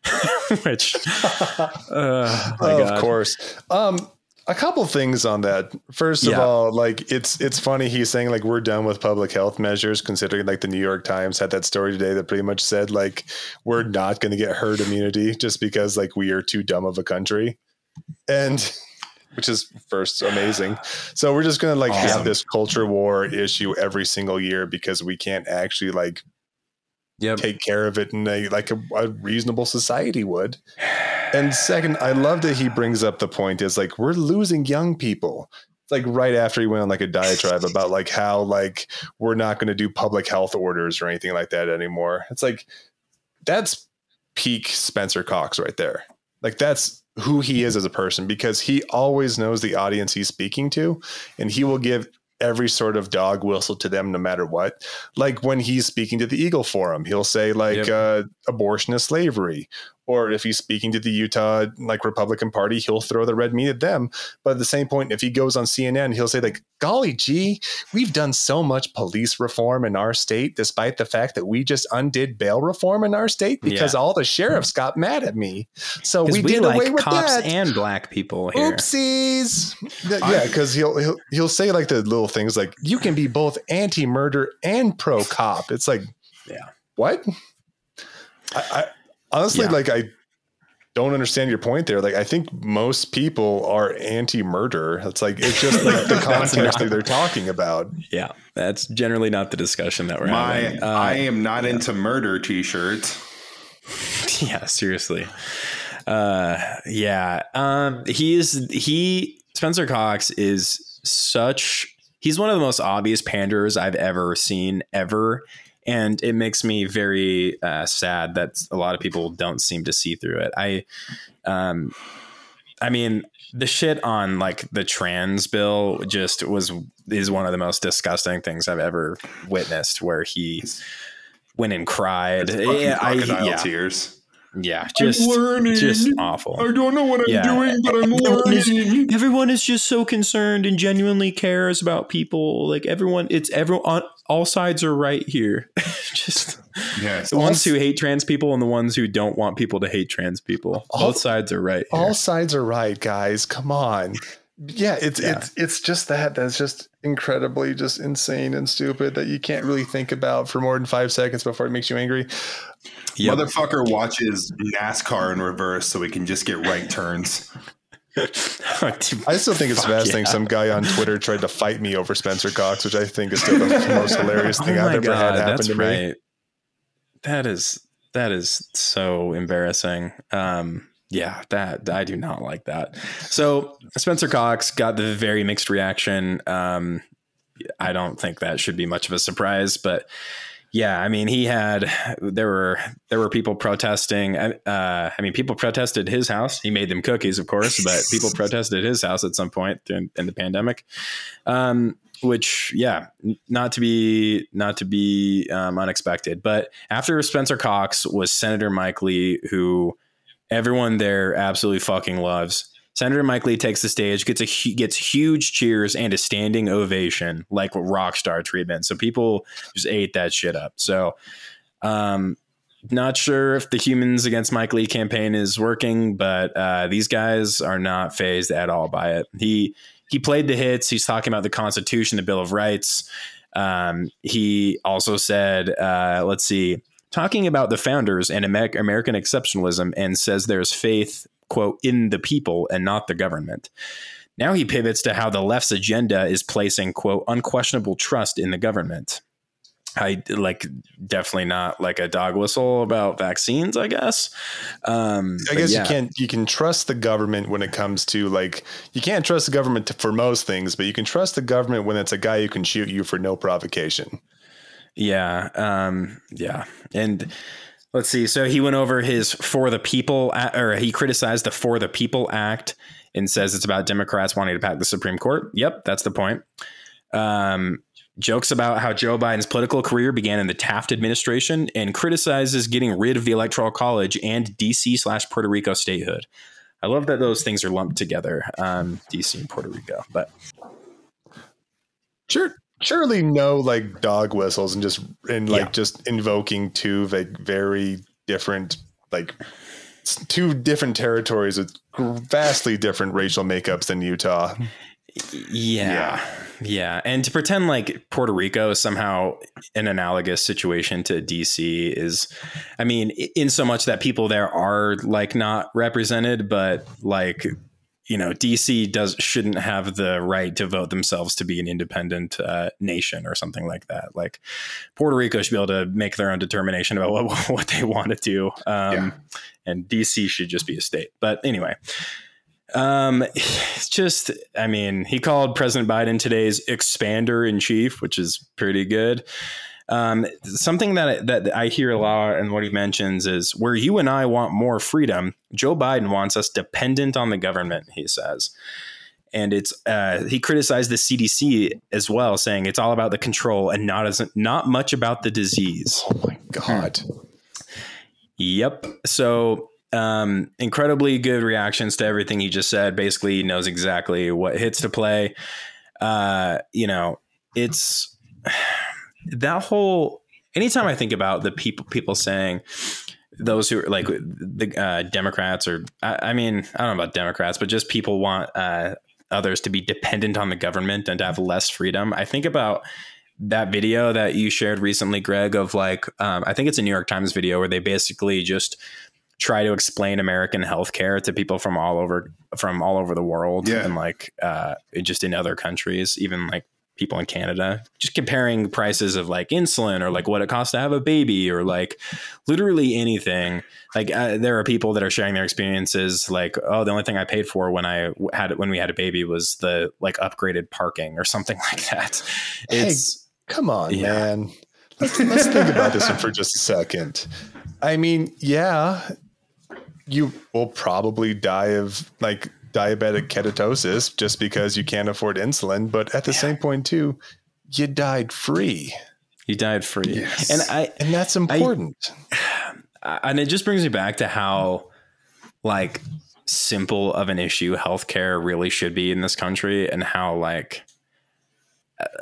Which, uh, Oh, of course. Um, a couple things on that. First of Yeah. all, like it's it's funny he's saying like we're done with public health measures, considering like the New York Times had that story today that pretty much said like we're not going to get herd immunity just because like we are too dumb of a country, and which is first amazing. So we're just going to like Awesome. have this culture war issue every single year because we can't actually like Yep. take care of it in a like a, a reasonable society would. And second, I love that he brings up the point is like we're losing young people. It's like right after he went on like a diatribe about like how like we're not going to do public health orders or anything like that anymore. It's like that's peak Spencer Cox right there. Like that's who he is as a person because he always knows the audience he's speaking to and he will give every sort of dog whistle to them, no matter what. Like when he's speaking to the Eagle Forum, he'll say like Yep. uh, abortion is slavery. Or if he's speaking to the Utah like Republican Party, he'll throw the red meat at them. But at the same point, if he goes on CNN, he'll say like, "Golly gee, we've done so much police reform in our state, despite the fact that we just undid bail reform in our state because all the sheriffs got mad at me. So we, we, did like away with cops that. and black people here. Oopsies. Yeah, because he'll, he'll he'll say like the little things like you can be both anti-murder and pro-cop. It's like, Yeah. what? I, I honestly Yeah. like I don't understand your point there. Like I think most people are anti-murder. It's like it's just like the context that they're talking about. Yeah, that's generally not the discussion that we're My having. Uh, I am not into murder t-shirts. yeah, seriously. Uh, yeah. Um, he is he Spencer Cox is such he's one of the most obvious panderers I've ever seen ever. And it makes me very uh, sad that a lot of people don't seem to see through it. I, um, I mean, the shit on like the trans bill just was is one of the most disgusting things I've ever witnessed. Where he went and cried. Yeah, I, yeah, tears. yeah, just learning. just awful. I don't know what I'm Yeah. doing, but I'm Everyone is- learning. Everyone is just so concerned and genuinely cares about people. Like everyone, it's everyone. All sides are right here. just Yes. the ones who hate trans people and the ones who don't want people to hate trans people. All- Both sides are right. Here. All sides are right, guys. Come on. Yeah, it's Yeah. it's it's just that that's just incredibly just insane and stupid that you can't really think about for more than five seconds before it makes you angry. Yep. Motherfucker watches NASCAR in reverse so he can just get right turns. I still think it's fascinating. yeah. Some guy on Twitter tried to fight me over Spencer Cox, which I think is still the most hilarious thing oh I've ever god, had happen to me. That is that is so embarrassing. Um, yeah, that I do not like that. So Spencer Cox got the very mixed reaction. Um, I don't think that should be much of a surprise, but yeah, I mean, he had there were there were people protesting. Uh, I mean, people protested his house. He made them cookies, of course, but people protested his house at some point in, in the pandemic. Um, which, yeah, not to be not to be um, unexpected. But after Spencer Cox was Senator Mike Lee, who everyone there absolutely fucking loves. Senator Mike Lee takes the stage, gets a gets huge cheers and a standing ovation, like rock star treatment. So people just ate that shit up. So, um, not sure if the Humans Against Mike Lee campaign is working, but uh, these guys are not fazed at all by it. He he played the hits. He's talking about the Constitution, the Bill of Rights. Um, he also said, uh, let's see, talking about the founders and American exceptionalism, and says there's faith, quote, in the people and not the government. Now he pivots to how the left's agenda is placing, quote, unquestionable trust in the government. I like definitely not like a dog whistle about vaccines, I guess. Um, I guess yeah. you can't you can trust the government when it comes to like you can't trust the government to, for most things, but you can trust the government when it's a guy who can shoot you for no provocation. Yeah. Um, yeah. And let's see. So he went over his For the People, or he criticized the For the People Act and says it's about Democrats wanting to pack the Supreme Court. Yep, that's the point. Um, jokes about how Joe Biden's political career began in the Taft administration and criticizes getting rid of the Electoral College and DC slash Puerto Rico statehood. I love that those things are lumped together, um, DC and Puerto Rico. But Sure, surely no like dog whistles and just and like Yeah. just invoking two like very different like two different territories with vastly different racial makeups than Utah. Yeah. Yeah. Yeah. And to pretend like Puerto Rico is somehow an analogous situation to DC is, I mean, in so much that people there are like not represented, but like, you know, DC does shouldn't have the right to vote themselves to be an independent uh, nation or something like that. Like Puerto Rico should be able to make their own determination about what, what they want to do. Um, Yeah. And DC should just be a state. But anyway, um, it's just, I mean, he called President Biden today's expander in chief, which is pretty good. Um, something that that I hear a lot, and what he mentions is where you and I want more freedom. Joe Biden wants us dependent on the government. He says, and it's uh, he criticized the CDC as well, saying it's all about the control and not as not much about the disease. Oh my god. Yep. So um, incredibly good reactions to everything he just said. Basically, he knows exactly what hits to play. Uh, you know, it's that whole. Anytime I think about the people people saying those who are like the uh, Democrats or I, I, mean I don't know about Democrats, but just people want uh, others to be dependent on the government and to have less freedom. I think about that video that you shared recently, Greg, of like um, I think it's a New York Times video where they basically just try to explain American healthcare to people from all over from all over the world Yeah. and like uh, just in other countries, even like people in Canada, just comparing prices of like insulin or like what it costs to have a baby or like literally anything. Like uh, there are people that are sharing their experiences. Like, oh, the only thing I paid for when I had when we had a baby was the like upgraded parking or something like that. Hey, It's Come on, Yeah. man. Let's, let's think about this one for just a second. I mean, yeah, you will probably die of like diabetic ketosis just because you can't afford insulin. But at the same point, too, you died free. you died free, Yes. and I And that's important. and it just brings me back to how like simple of an issue healthcare really should be in this country and how like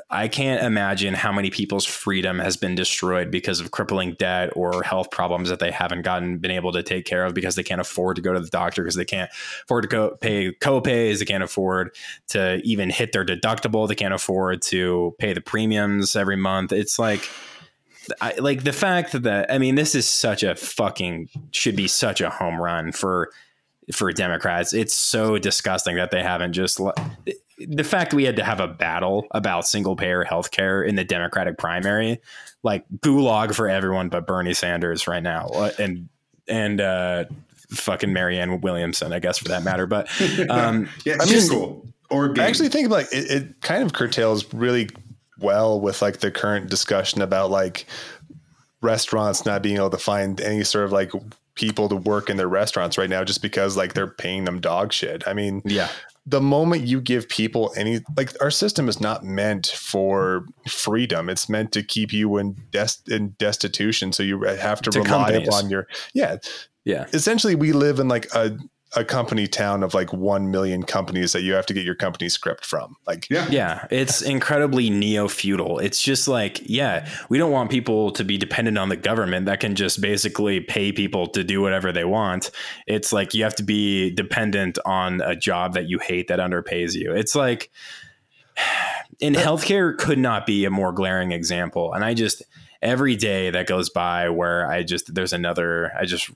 I can't imagine how many people's freedom has been destroyed because of crippling debt or health problems that they haven't gotten been able to take care of because they can't afford to go to the doctor because they can't afford to go pay co-pays, they can't afford to even hit their deductible, they can't afford to pay the premiums every month. It's like I, like the fact that I mean, this is such a fucking should be such a home run for for Democrats. It's so disgusting that they haven't just the fact we had to have a battle about single payer healthcare in the Democratic primary, like gulag for everyone but Bernie Sanders right now, Uh, and and uh, fucking Marianne Williamson, I guess for that matter. But um, Yeah, I mean- or game. I actually think like it, it kind of curtails really well with like the current discussion about like restaurants not being able to find any sort of like people to work in their restaurants right now just because like they're paying them dog shit. I mean, yeah, the moment you give people any like our system is not meant for freedom it's meant to keep you in des- in destitution so you uh, have to, To rely companies. upon your yeah yeah. essentially we live in like a a company town of like 1 million companies that you have to get your company script from like yeah. Yeah, it's incredibly neo feudal. It's just like, yeah, we don't want people to be dependent on the government that can just basically pay people to do whatever they want. It's like you have to be dependent on a job that you hate that underpays you. It's like, in healthcare could not be a more glaring example. And I just, every day that goes by where I just, there's another, I just,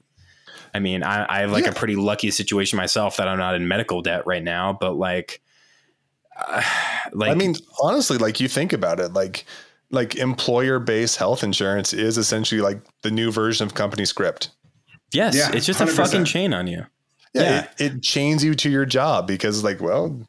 I mean, I, I have like Yeah. a pretty lucky situation myself that I'm not in medical debt right now, but like, uh, like I mean, honestly, like you think about it, like like employer based health insurance is essentially like the new version of company script. yes, Yeah, it's just a 100%. fucking chain on you. Yeah, Yeah. It, it chains you to your job because like, well,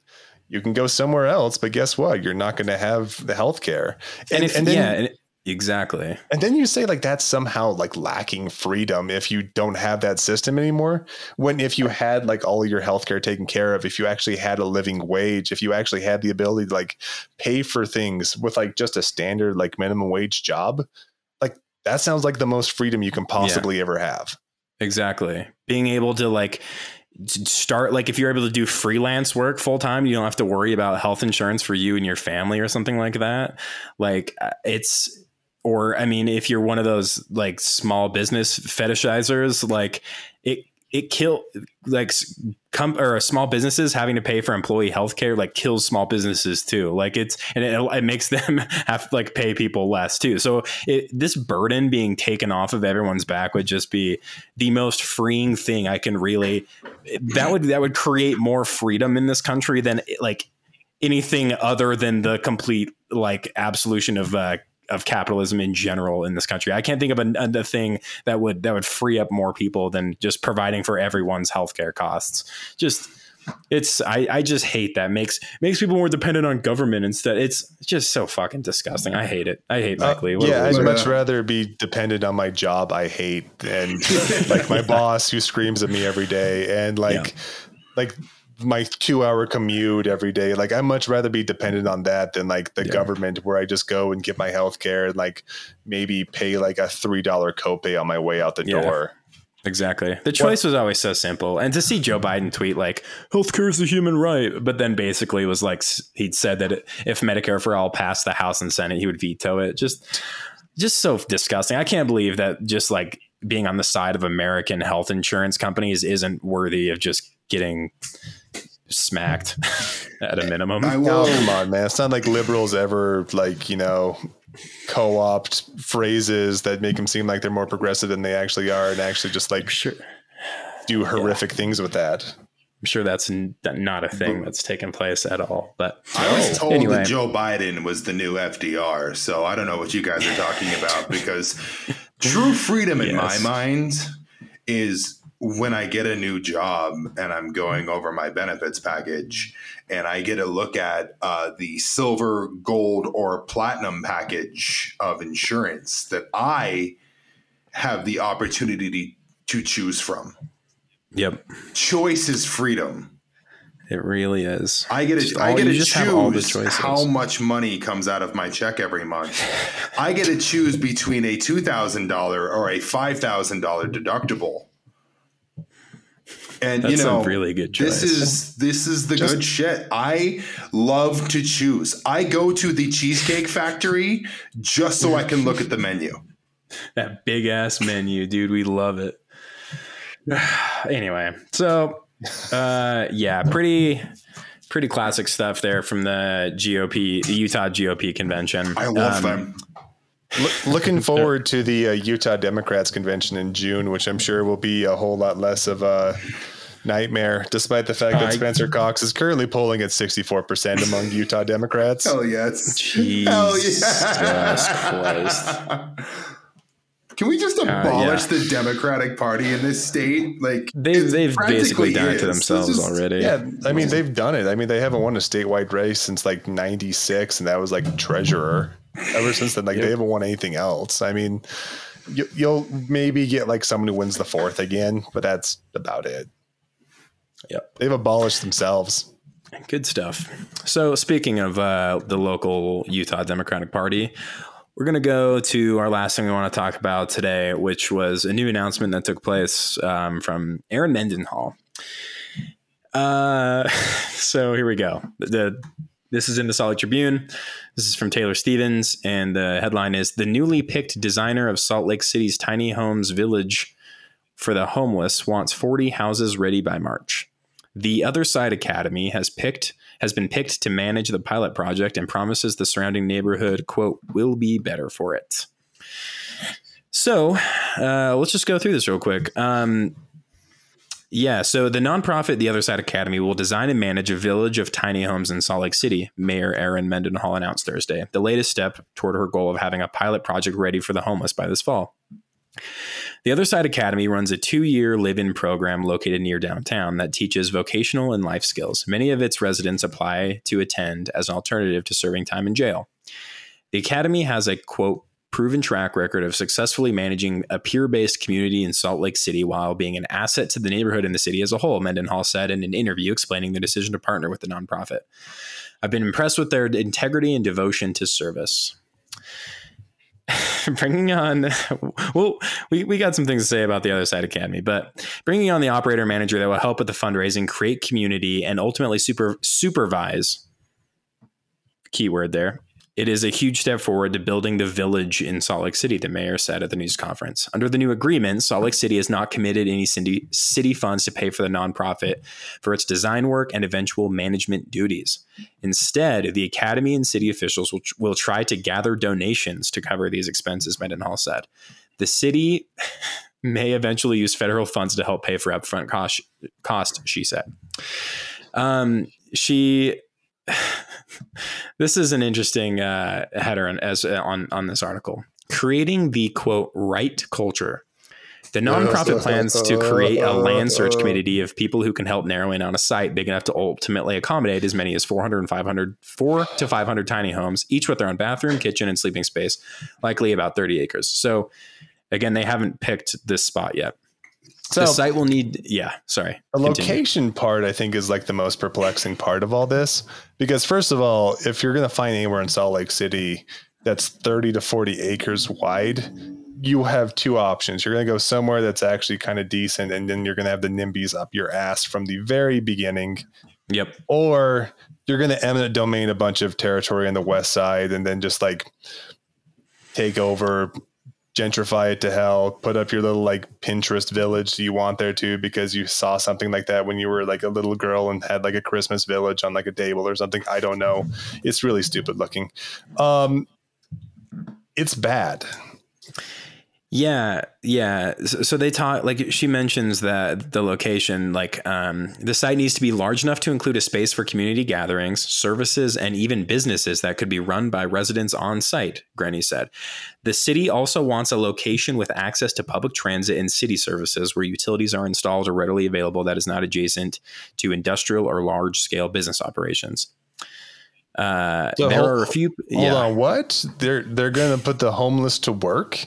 you can go somewhere else, but guess what? You're not going to have the health care. And, And, if, and then, yeah, and it- exactly. and then you say like that's somehow like lacking freedom if you don't have that system anymore. When if you had like all your healthcare taken care of, if you actually had a living wage, if you actually had the ability to like pay for things with like just a standard like minimum wage job, like that sounds like the most freedom you can possibly ever have. Exactly. Being able to like start like if you're able to do freelance work full time, you don't have to worry about health insurance for you and your family or something like that. Like uh, it's or I mean if you're one of those like small business fetishizers, like it it kill like s- com- or small businesses having to pay for employee health care like kills small businesses too. Like it's and it, it makes them have like pay people less too. So it, this burden being taken off of everyone's back would just be the most freeing thing i can really that would that would create more freedom in this country than like anything other than the complete like absolution of uh of capitalism in general in this country. I can't think of a, a thing that would that would free up more people than just providing for everyone's healthcare costs. Just it's I, I just hate that makes makes people more dependent on government instead. It's just so fucking disgusting. I hate it. I hate Mike Uh, Lee. What- yeah, I'd much rather be dependent on my job I hate and like my boss who screams at me every day and like Yeah. like my two hour commute every day. Like I'd much rather be dependent on that than like the Yeah. government where I just go and get my health care and like maybe pay like a three dollar copay on my way out the Yeah. door. Exactly. The choice was always so simple. And to see Joe Biden tweet like healthcare is a human right, but then basically was like he'd said that it, if Medicare for all passed the House and Senate, he would veto it. Just just so disgusting. I can't believe that just like being on the side of American health insurance companies isn't worthy of just getting smacked mm-hmm. at a minimum. I Oh, will. come on, man. It's not like liberals ever like, you know, co-opt phrases that make them seem like they're more progressive than they actually are and actually just like sure. do horrific things with that. I'm sure that's n- not a mm-hmm. thing that's taken place at all. But I was told Anyway. that Joe Biden was the new FDR, so I don't know what you guys are talking about because true freedom in my mind is when I get a new job and I'm going over my benefits package and I get a look at uh, the silver, gold, or platinum package of insurance that I have the opportunity to choose from. yep, Choice is freedom. it really is. I get to I get to just have all the choose choices. how much money comes out of my check every month. I get to choose between a two thousand dollar or a five thousand dollar deductible. And That's you know, a really good choice. this is this is the good shit. I love to choose. I go to the Cheesecake Factory just so I can look at the menu. that big ass menu, dude. We love it. anyway, so uh, yeah, pretty pretty classic stuff there from the GOP, the Utah GOP convention. I love Um, them. Look, looking forward to the uh, Utah Democrats convention in June, which I'm sure will be a whole lot less of a nightmare, despite the fact that I- Spencer Cox is currently polling at 64% among Utah Democrats. Hell yes. Jesus Hell yeah. Christ. Can we just uh, abolish yeah. the Democratic Party in this state? Like They've they've basically practically done it to themselves This is- already. Yeah, I mean they've done it. I mean they haven't won a statewide race since like '96, and that was like treasurer. Ever since then, like they haven't won anything else. I mean, you, you'll maybe get like someone who wins the fourth again, but that's about it. Yep. They've abolished themselves. Good stuff. So, speaking of uh, the local Utah Democratic Party, we're going to go to our last thing we want to talk about today, which was a new announcement that took place um, from Erin Mendenhall. Uh, so here we go. The this is in the Salt Lake Tribune. This is from Taylor Stevens, and the headline is: "The newly picked designer of Salt Lake City's tiny homes village for the homeless wants 40 houses ready by March." The Other Side Academy has picked has been picked to manage the pilot project and promises the surrounding neighborhood quote will be better for it. So uh, let's just go through this real quick. Um, yeah, so the nonprofit The Other Side Academy will design and manage a village of tiny homes in Salt Lake City, Mayor Erin Mendenhall announced Thursday, the latest step toward her goal of having a pilot project ready for the homeless by this fall. The Other Side Academy runs a two year live in program located near downtown that teaches vocational and life skills. Many of its residents apply to attend as an alternative to serving time in jail. The Academy has a quote, proven track record of successfully managing a peer based community in Salt Lake City while being an asset to the neighborhood and the city as a whole, Mendenhall said in an interview explaining the decision to partner with the nonprofit. I've been impressed with their integrity and devotion to service. bringing on well we, we got some things to say about the other side academy but bringing on the operator manager that will help with the fundraising create community and ultimately super supervise keyword there it is a huge step forward to building the village in Salt Lake City, the mayor said at the news conference. Under the new agreement, Salt Lake City has not committed any city, funds to pay for the nonprofit for its design work and eventual management duties. Instead, the academy and city officials will, will try to gather donations to cover these expenses, Mendenhall said. The city may eventually use federal funds to help pay for upfront cost, cost she said. Um, she this is an interesting uh, header on, as on on this article. Creating the quote right culture. The nonprofit plans to create a land search committee of people who can help narrow in on a site big enough to ultimately accommodate as many as 400 and 500, 4 to 500 tiny homes, each with their own bathroom, kitchen, and sleeping space, likely about 30 acres. So, again, they haven't picked this spot yet. So the site will need. Yeah, sorry. the Continue. location part, I think, is like the most perplexing part of all this. Because first of all, if you're going to find anywhere in Salt Lake City that's 30 to 40 acres wide, you have two options. You're going to go somewhere that's actually kind of decent, and then you're going to have the NIMBYs up your ass from the very beginning. Yep. or you're going to eminent domain a bunch of territory on the west side and then just like take over gentrify it to hell put up your little like pinterest village you want there too because you saw something like that when you were like a little girl and had like a christmas village on like a table or something. I don't know. It's really stupid looking. Um it's bad Yeah, yeah. So, so they talk like she mentions that the location, like um, the site needs to be large enough to include a space for community gatherings, services, and even businesses that could be run by residents on site. Grenny said, the city also wants a location with access to public transit and city services where utilities are installed or readily available that is not adjacent to industrial or large scale business operations. Uh, So there hold- are a few. hold yeah. on what they're they're going to put the homeless to work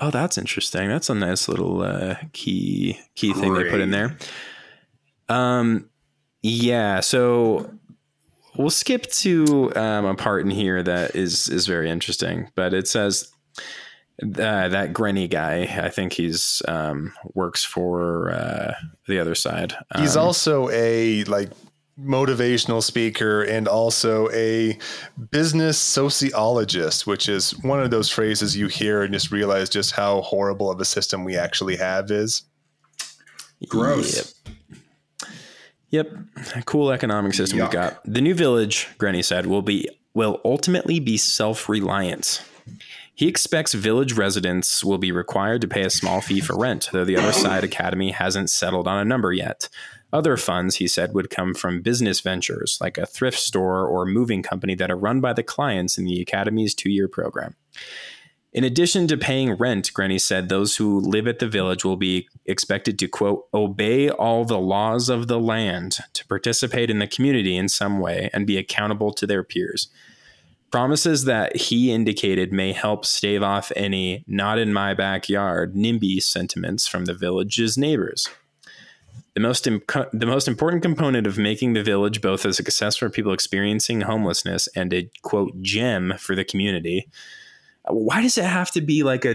Oh, that's interesting. That's a nice little uh, key key thing they put in there. Um, yeah. So we'll skip to um, a part in here that is is very interesting, but it says uh, that Grenny guy. I think he's um, works for uh, the other side. He's Um, also a like motivational speaker and also a business sociologist, which is one of those phrases you hear and just realize just how horrible of a system we actually have is. Gross. Yep. Yep. Cool economic system Yuck. we've got. The new village, Grenny said, will be will ultimately be self-reliant. He expects village residents will be required to pay a small fee for rent, though the other side academy hasn't settled on a number yet. Other funds, he said, would come from business ventures like a thrift store or moving company that are run by the clients in the academy's two-year program. In addition to paying rent, Grenny said those who live at the village will be expected to, quote, obey all the laws of the land, to participate in the community in some way, and be accountable to their peers. Promises that he indicated may help stave off any not in my backyard NIMBY sentiments from the village's neighbors. The most, imco- the most important component of making the village both a success for people experiencing homelessness and a quote gem for the community uh, why does it have to be like a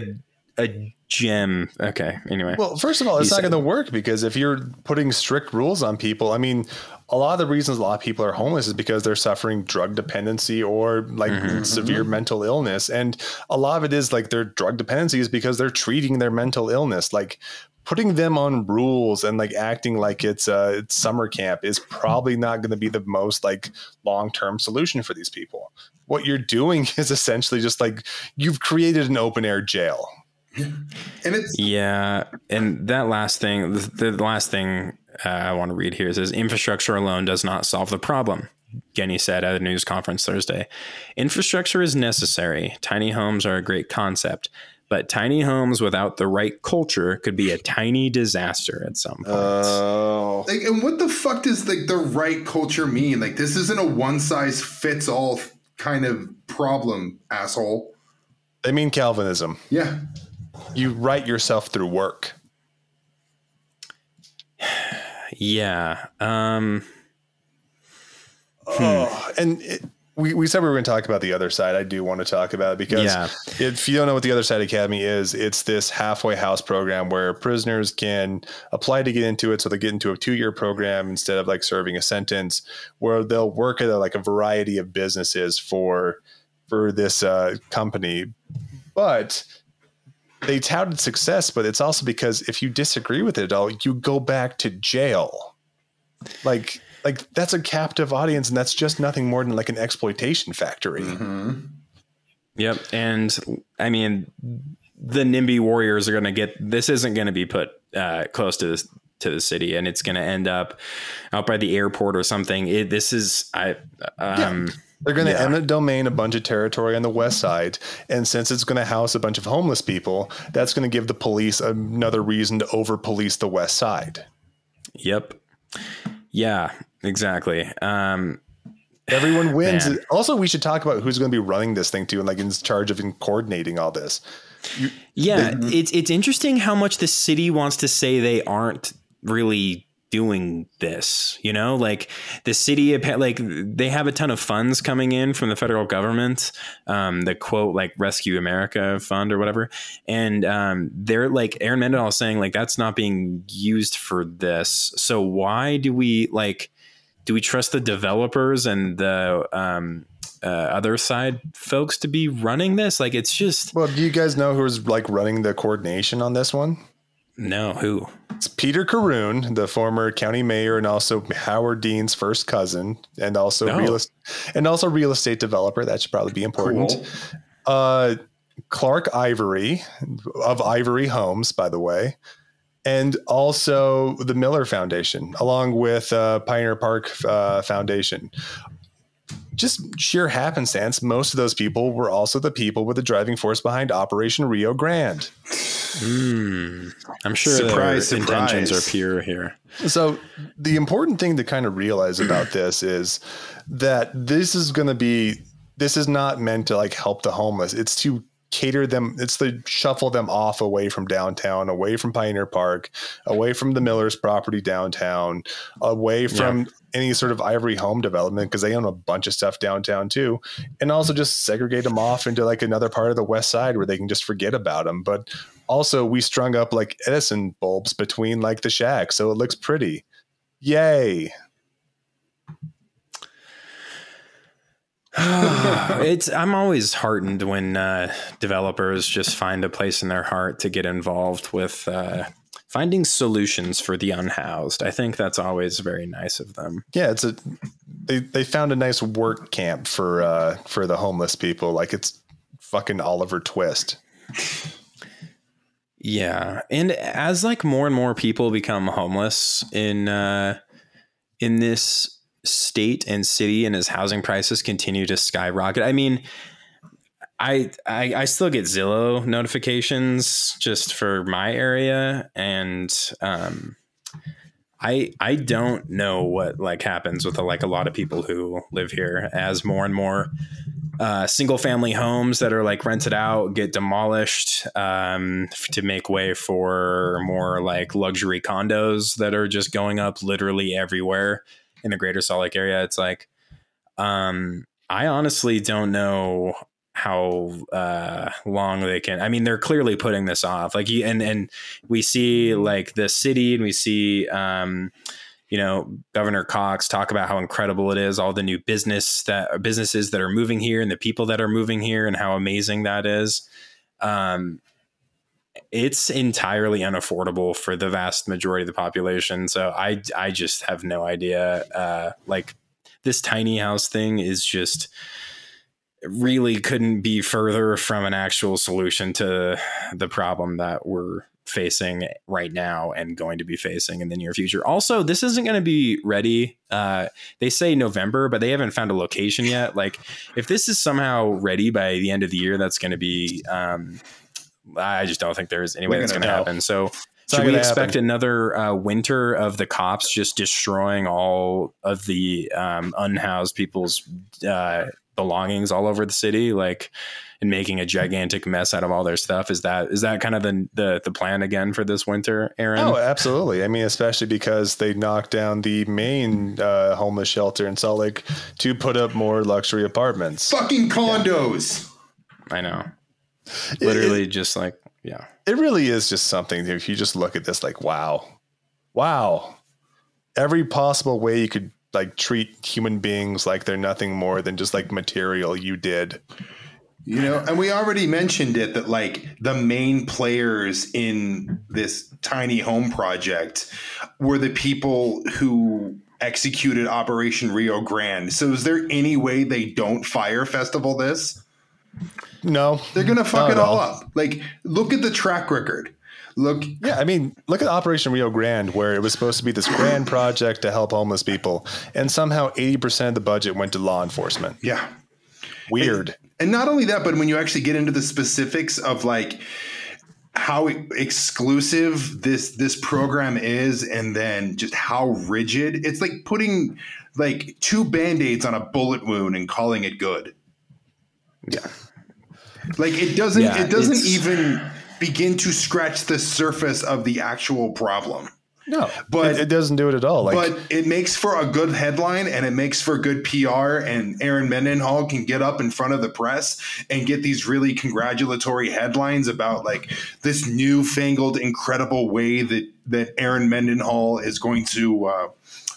a gem? Okay, anyway. Well, first of all, it's not going to work because if you're putting strict rules on people, I mean, a lot of the reasons a lot of people are homeless is because they're suffering drug dependency or like severe mental illness. And a lot of it is like their drug dependency is because they're treating their mental illness. Like putting them on rules and like acting like it's uh it's summer camp is probably not going to be the most like long-term solution for these people. What you're doing is essentially just like you've created an open air jail. And it's Yeah, and that last thing, the, the last thing uh, I want to read here says infrastructure alone does not solve the problem. Grenny said at a news conference Thursday. Infrastructure is necessary. Tiny homes are a great concept, but tiny homes without the right culture could be a tiny disaster at some point. Oh. like, and what the fuck does like the right culture mean? Like, this isn't a one size fits all kind of problem, asshole. They mean Calvinism. Yeah, You write yourself through work. Yeah. Um, Oh, and it, we, we said we were going to talk about the other side. I do want to talk about it because Yeah. if you don't know what the other side academy is, it's this halfway house program where prisoners can apply to get into it. So they get into a two year program instead of like serving a sentence where they'll work at a, like a variety of businesses for, for this uh, company. But they touted success, but it's also because if you disagree with it at all, you go back to jail. Like, like that's a captive audience, and that's just nothing more than like an exploitation factory. Mm-hmm. Yep. And I mean, the NIMBY Warriors are going to get this, isn't going to be put uh, close to this. To the city, and it's going to end up out by the airport or something. It, this is I, um, They're going to Yeah. eminent domain a bunch of territory on the west side, and since it's going to house a bunch of homeless people, that's going to give the police another reason to over police the west side. yep, yeah, exactly. Um, Everyone wins. Man. Also, we should talk about who's going to be running this thing too, and like in charge of coordinating all this. yeah, it's it's interesting how much the city wants to say they aren't really doing this you know? Like the city like they have a ton of funds coming in from the federal government um, the quote like rescue america fund or whatever. And um, they're like erin mendenhall saying like that's not being used for this. So why do we like do we trust the developers and the um, uh, other side folks to be running this? Like it's just well do you guys know who's like running the coordination on this one no, who? It's Peter Corroon, the former county mayor and also Howard Dean's first cousin, and also Oh. real and also real estate developer. That should probably be important. Cool. Uh, Clark Ivory of Ivory Homes, by the way, and also the Miller Foundation, along with uh, Pioneer Park uh, Foundation. Just sheer happenstance, most of those people were also the people with the driving force behind Operation Rio Grande. Hmm. I'm sure Surprise, their intentions are pure here. So the important thing to kind of realize about this is that this is going to be this is not meant to like help the homeless. It's to cater them it's the shuffle them off away from downtown, away from Pioneer Park, away from the Miller's property downtown, away from any sort of Ivory home development because they own a bunch of stuff downtown too, and also just segregate them off into like another part of the west side where they can just forget about them. But also we strung up like Edison bulbs between like the shack so it looks pretty. Yay. it's I'm always heartened when uh, developers just find a place in their heart to get involved with uh, finding solutions for the unhoused. I think that's always very nice of them. Yeah, it's a they they found a nice work camp for uh for the homeless people. Like it's fucking Oliver Twist. Yeah, and as like more and more people become homeless in uh, in this state and city, and as housing prices continue to skyrocket, I mean, I I, I still get Zillow notifications just for my area, and um, I I don't know what like happens with like a lot of people who live here as more and more uh, single family homes that are like rented out get demolished um, to make way for more like luxury condos that are just going up literally everywhere in the greater Salt Lake area. It's like, um, I honestly don't know how uh, long they can. I mean, they're clearly putting this off. Like, and and we see like the city, and we see. Um, you know, Governor Cox talk about how incredible it is, all the new business that businesses that are moving here and the people that are moving here and how amazing that is. Um, it's entirely unaffordable for the vast majority of the population. So I, I just have no idea. Uh, like this tiny house thing is just really couldn't be further from an actual solution to the problem that we're facing right now and going to be facing in the near future. Also, this isn't going to be ready. Uh, they say November, but they haven't found a location yet. Like, if this is somehow ready by the end of the year, that's going to be. Um, I just don't think there's any way that's gonna going to know. happen. So, not should we expect happen. another uh, winter of the cops just destroying all of the um, unhoused people's uh, belongings all over the city, like and making a gigantic mess out of all their stuff? Is that is that kind of the the, the plan again for this winter, Aaron? Oh, absolutely. I mean, especially because they knocked down the main uh, homeless shelter in Salt Lake to put up more luxury apartments. Fucking condos. I know, literally just like yeah. It really is just something. If you just look at this, like, wow, wow, every possible way you could like treat human beings like they're nothing more than just like material, you did. You know, and we already mentioned it that like the main players in this tiny home project were the people who executed Operation Rio Grande. So is there any way they don't fire festival this? No, They're gonna fuck it all all. up. Like, look at the track record. Look, Yeah, I mean, look at Operation Rio Grande, where it was supposed to be this grand project to help homeless people, and somehow 80% of the budget went to law enforcement. yeah. Weird. And not only that, but when you actually get into the specifics of like how exclusive this this program is and then just how rigid it's like putting like two band-aids on a bullet wound and calling it good Yeah. Like it doesn't Yeah, it doesn't even begin to scratch the surface of the actual problem. No, But- it, it doesn't do it at all. Like but it makes for a good headline and it makes for good PR. And Erin Mendenhall can get up in front of the press and get these really congratulatory headlines about like this newfangled, incredible way that that Erin Mendenhall is going to uh,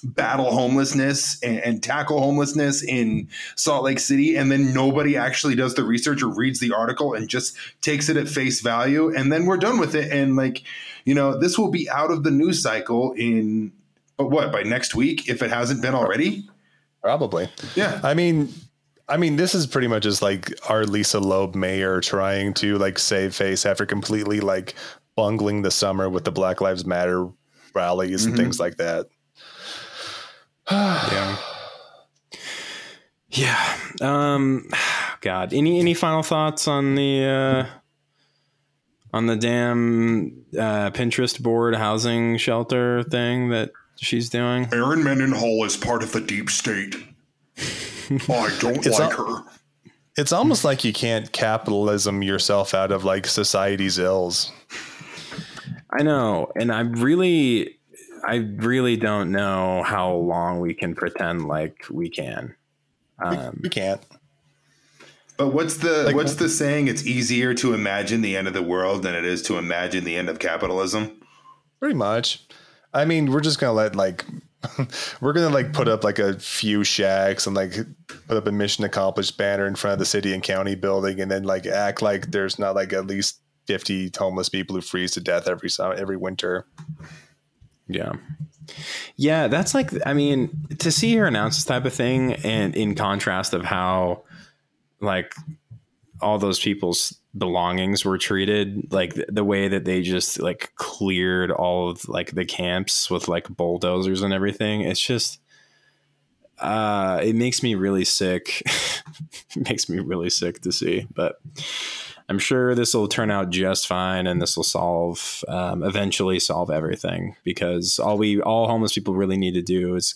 battle homelessness and, and tackle homelessness in Salt Lake City. And then nobody actually does the research or reads the article and just takes it at face value. And then we're done with it. And like, you know, this will be out of the news cycle in but what by next week if it hasn't been already? probably. Yeah. I mean, I mean, this is pretty much just like our Lisa Loeb mayor trying to like save face after completely like bungling the summer with the Black Lives Matter rallies and Mhm. things like that. Yeah. Yeah. Um God. Any any final thoughts on the uh on the damn uh Pinterest board housing shelter thing that she's doing? Erin Mendenhall is part of the deep state. I don't It's like all- her. It's almost like you can't capitalism yourself out of like society's ills. I know, and I'm really I really don't know how long we can pretend like we can. Um You can't. But what's the Like- what's the saying? It's easier to imagine the end of the world than it is to imagine the end of capitalism. Pretty much. I mean, we're just gonna let like we're gonna like put up like a few shacks and like put up a mission accomplished banner in front of the city and county building, and then like act like there's not like at least fifty homeless people who freeze to death every summer, every winter. Yeah. Yeah, that's like I mean, to see her announce this type of thing and in contrast of how like all those people's belongings were treated, like the, the way that they just like cleared all of like the camps with like bulldozers and everything. It's just uh it makes me really sick. makes me really sick to see, but I'm sure this will turn out just fine, and this will solve um, eventually solve everything because all we all homeless people really need to do is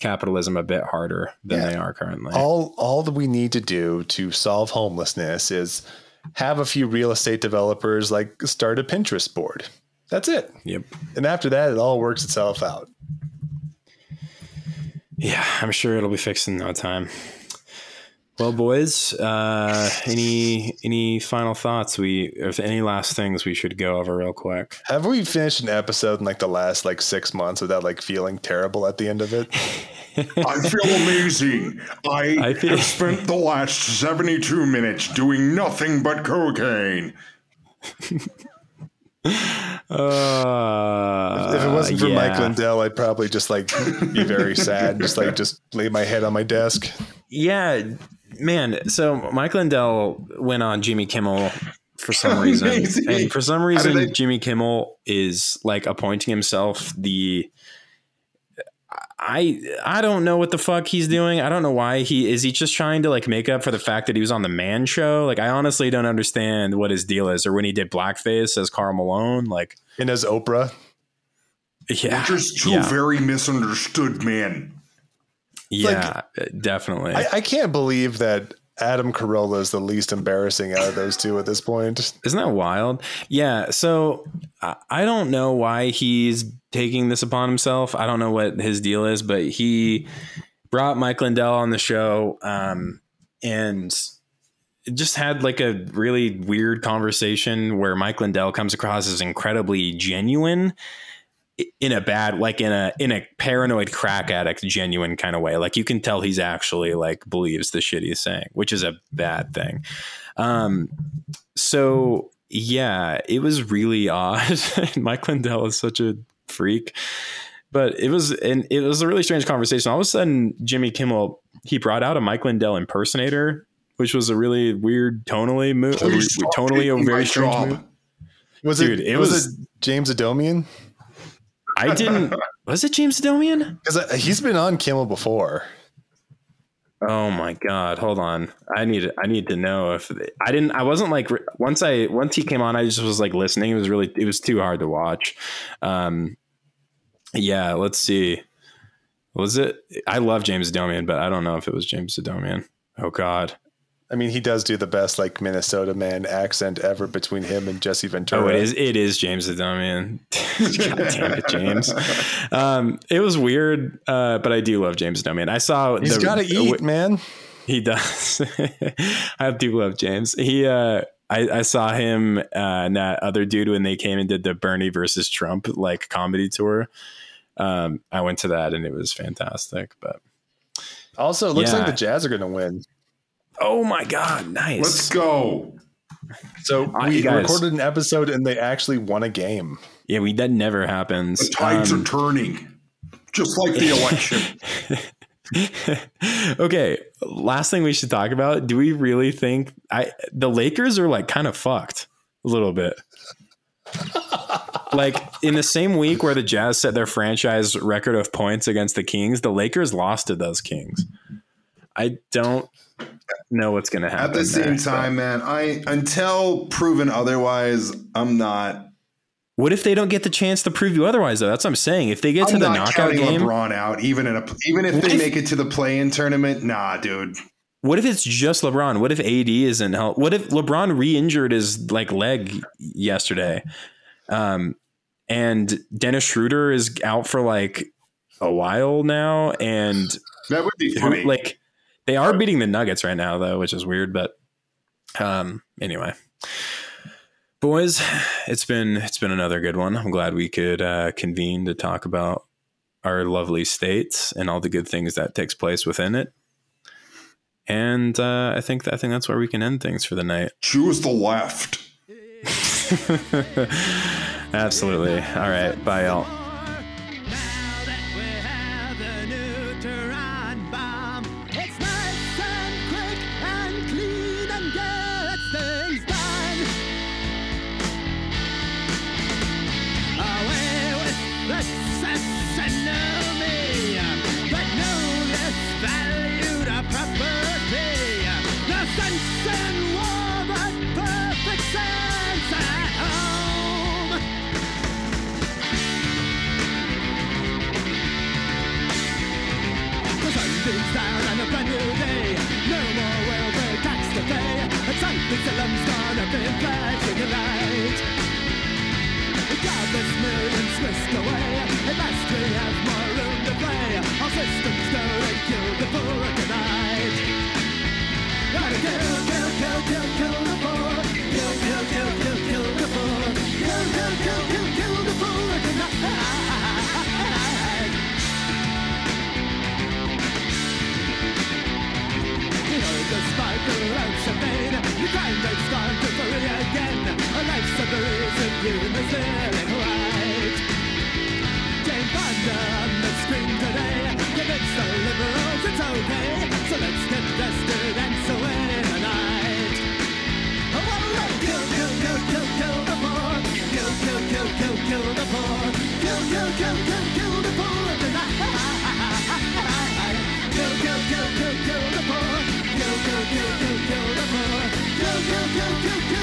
capitalism a bit harder than Yeah. they are currently. All all that we need to do to solve homelessness is have a few real estate developers like start a Pinterest board. That's it. yep. And after that, it all works itself out. Yeah, I'm sure it'll be fixed in no time. Well, boys, uh, any any final thoughts? We, if any last things we should go over real quick. Have we finished an episode in like the last like six months without like feeling terrible at the end of it? I feel amazing. I, I feel- have spent the last 72 minutes doing nothing but cocaine. Uh, if it wasn't for yeah. Mike Lindell, I'd probably just like be very sad, just like just lay my head on my desk. Yeah, man. So Mike Lindell went on Jimmy Kimmel for some reason, and for some reason, they- Jimmy Kimmel is like appointing himself the. I I don't know what the fuck he's doing. I don't know why he is. He just trying to like make up for the fact that he was on the Man Show. Like I honestly don't understand what his deal is, or when he did blackface as Karl Malone. Like And as Oprah, yeah, Just two yeah, very misunderstood men. yeah, definitely. I, I can't believe that Adam Carolla is the least embarrassing out of those two at this point. Isn't that wild? Yeah. So I don't know why he's taking this upon himself. I don't know what his deal is, but he brought Mike Lindell on the show um, and just had like a really weird conversation where Mike Lindell comes across as incredibly genuine in a bad like in a in a paranoid crack addict genuine kind of way. Like you can tell he's actually like believes the shit he's saying which is a bad thing. Um so yeah it was really odd. Mike lindell is such a freak. But it was and it was a really strange conversation. All of a sudden jimmy kimmel he brought out a mike lindell impersonator which was a really weird tonally move tonally a very strange job. move. Was Dude, it, it was, was- it James Adomian? I didn't was it james Adomian Because he's been on Kimmel before. Oh my god! Hold on. I need I need to know if I didn't. I wasn't like once I once he came on. I just was like listening. It was really it was too hard to watch. Um, yeah. Let's see. Was it? I love James Adomian, but I don't know if it was James Adomian. Oh god. I mean, he does do the best like Minnesota man accent ever between him and Jesse Ventura. Oh, it is. It is James Adomian. God damn it, James. Um, it was weird, uh, but I do love James the Dumb Man. I saw. He's got to eat, man. He does. I do love James. He. Uh, I, I saw him uh, and that other dude when they came and did the Bernie versus Trump like comedy tour. Um, I went to that and it was fantastic. But also, it looks Yeah. like the Jazz are going to win. Oh my god, nice. Let's go. So we you guys- recorded an episode and they actually won a game. Yeah, we that never happens. The tides Um, are turning, just like the election. okay, last thing we should talk about. Do we really think I the Lakers are like kind of fucked a little bit? like in the same week where the Jazz set their franchise record of points against the Kings, the Lakers lost to those Kings. I don't know what's going to happen. At the same there. time, man, I until proven otherwise, I'm not. what if they don't get the chance to prove you otherwise? Though that's what I'm saying. If they get to I'm the not knockout game, LeBron out, even in a even if they if- make it to the play-in tournament. Nah, dude. What if it's just LeBron? What if AD isn't help? What if LeBron re-injured his like leg yesterday, um, and Dennis Schroeder is out for like a while now, and That would be who- funny. like they are beating the Nuggets right now though, which is weird. But um, anyway, boys, it's been it's been another good one. I'm glad we could uh, convene to talk about our lovely states and all the good things that takes place within it. And uh, I think I think that's where we can end things for the night. Choose the left. Absolutely. All right. Bye, y'all. Crime rate's to free again A life's a reason you must live it right Jane Fonda on the screen today Convince the liberals it's okay So let's get vested and so in the night Oh, oh, oh, kill, kill, kill, kill, kill the poor Kill, kill, kill, kill, kill the poor Kill, kill, kill, kill, kill the poor tonight Kill, kill, kill, kill, kill the poor. Kill, kill, kill, kill, pew, pew, pew, pew.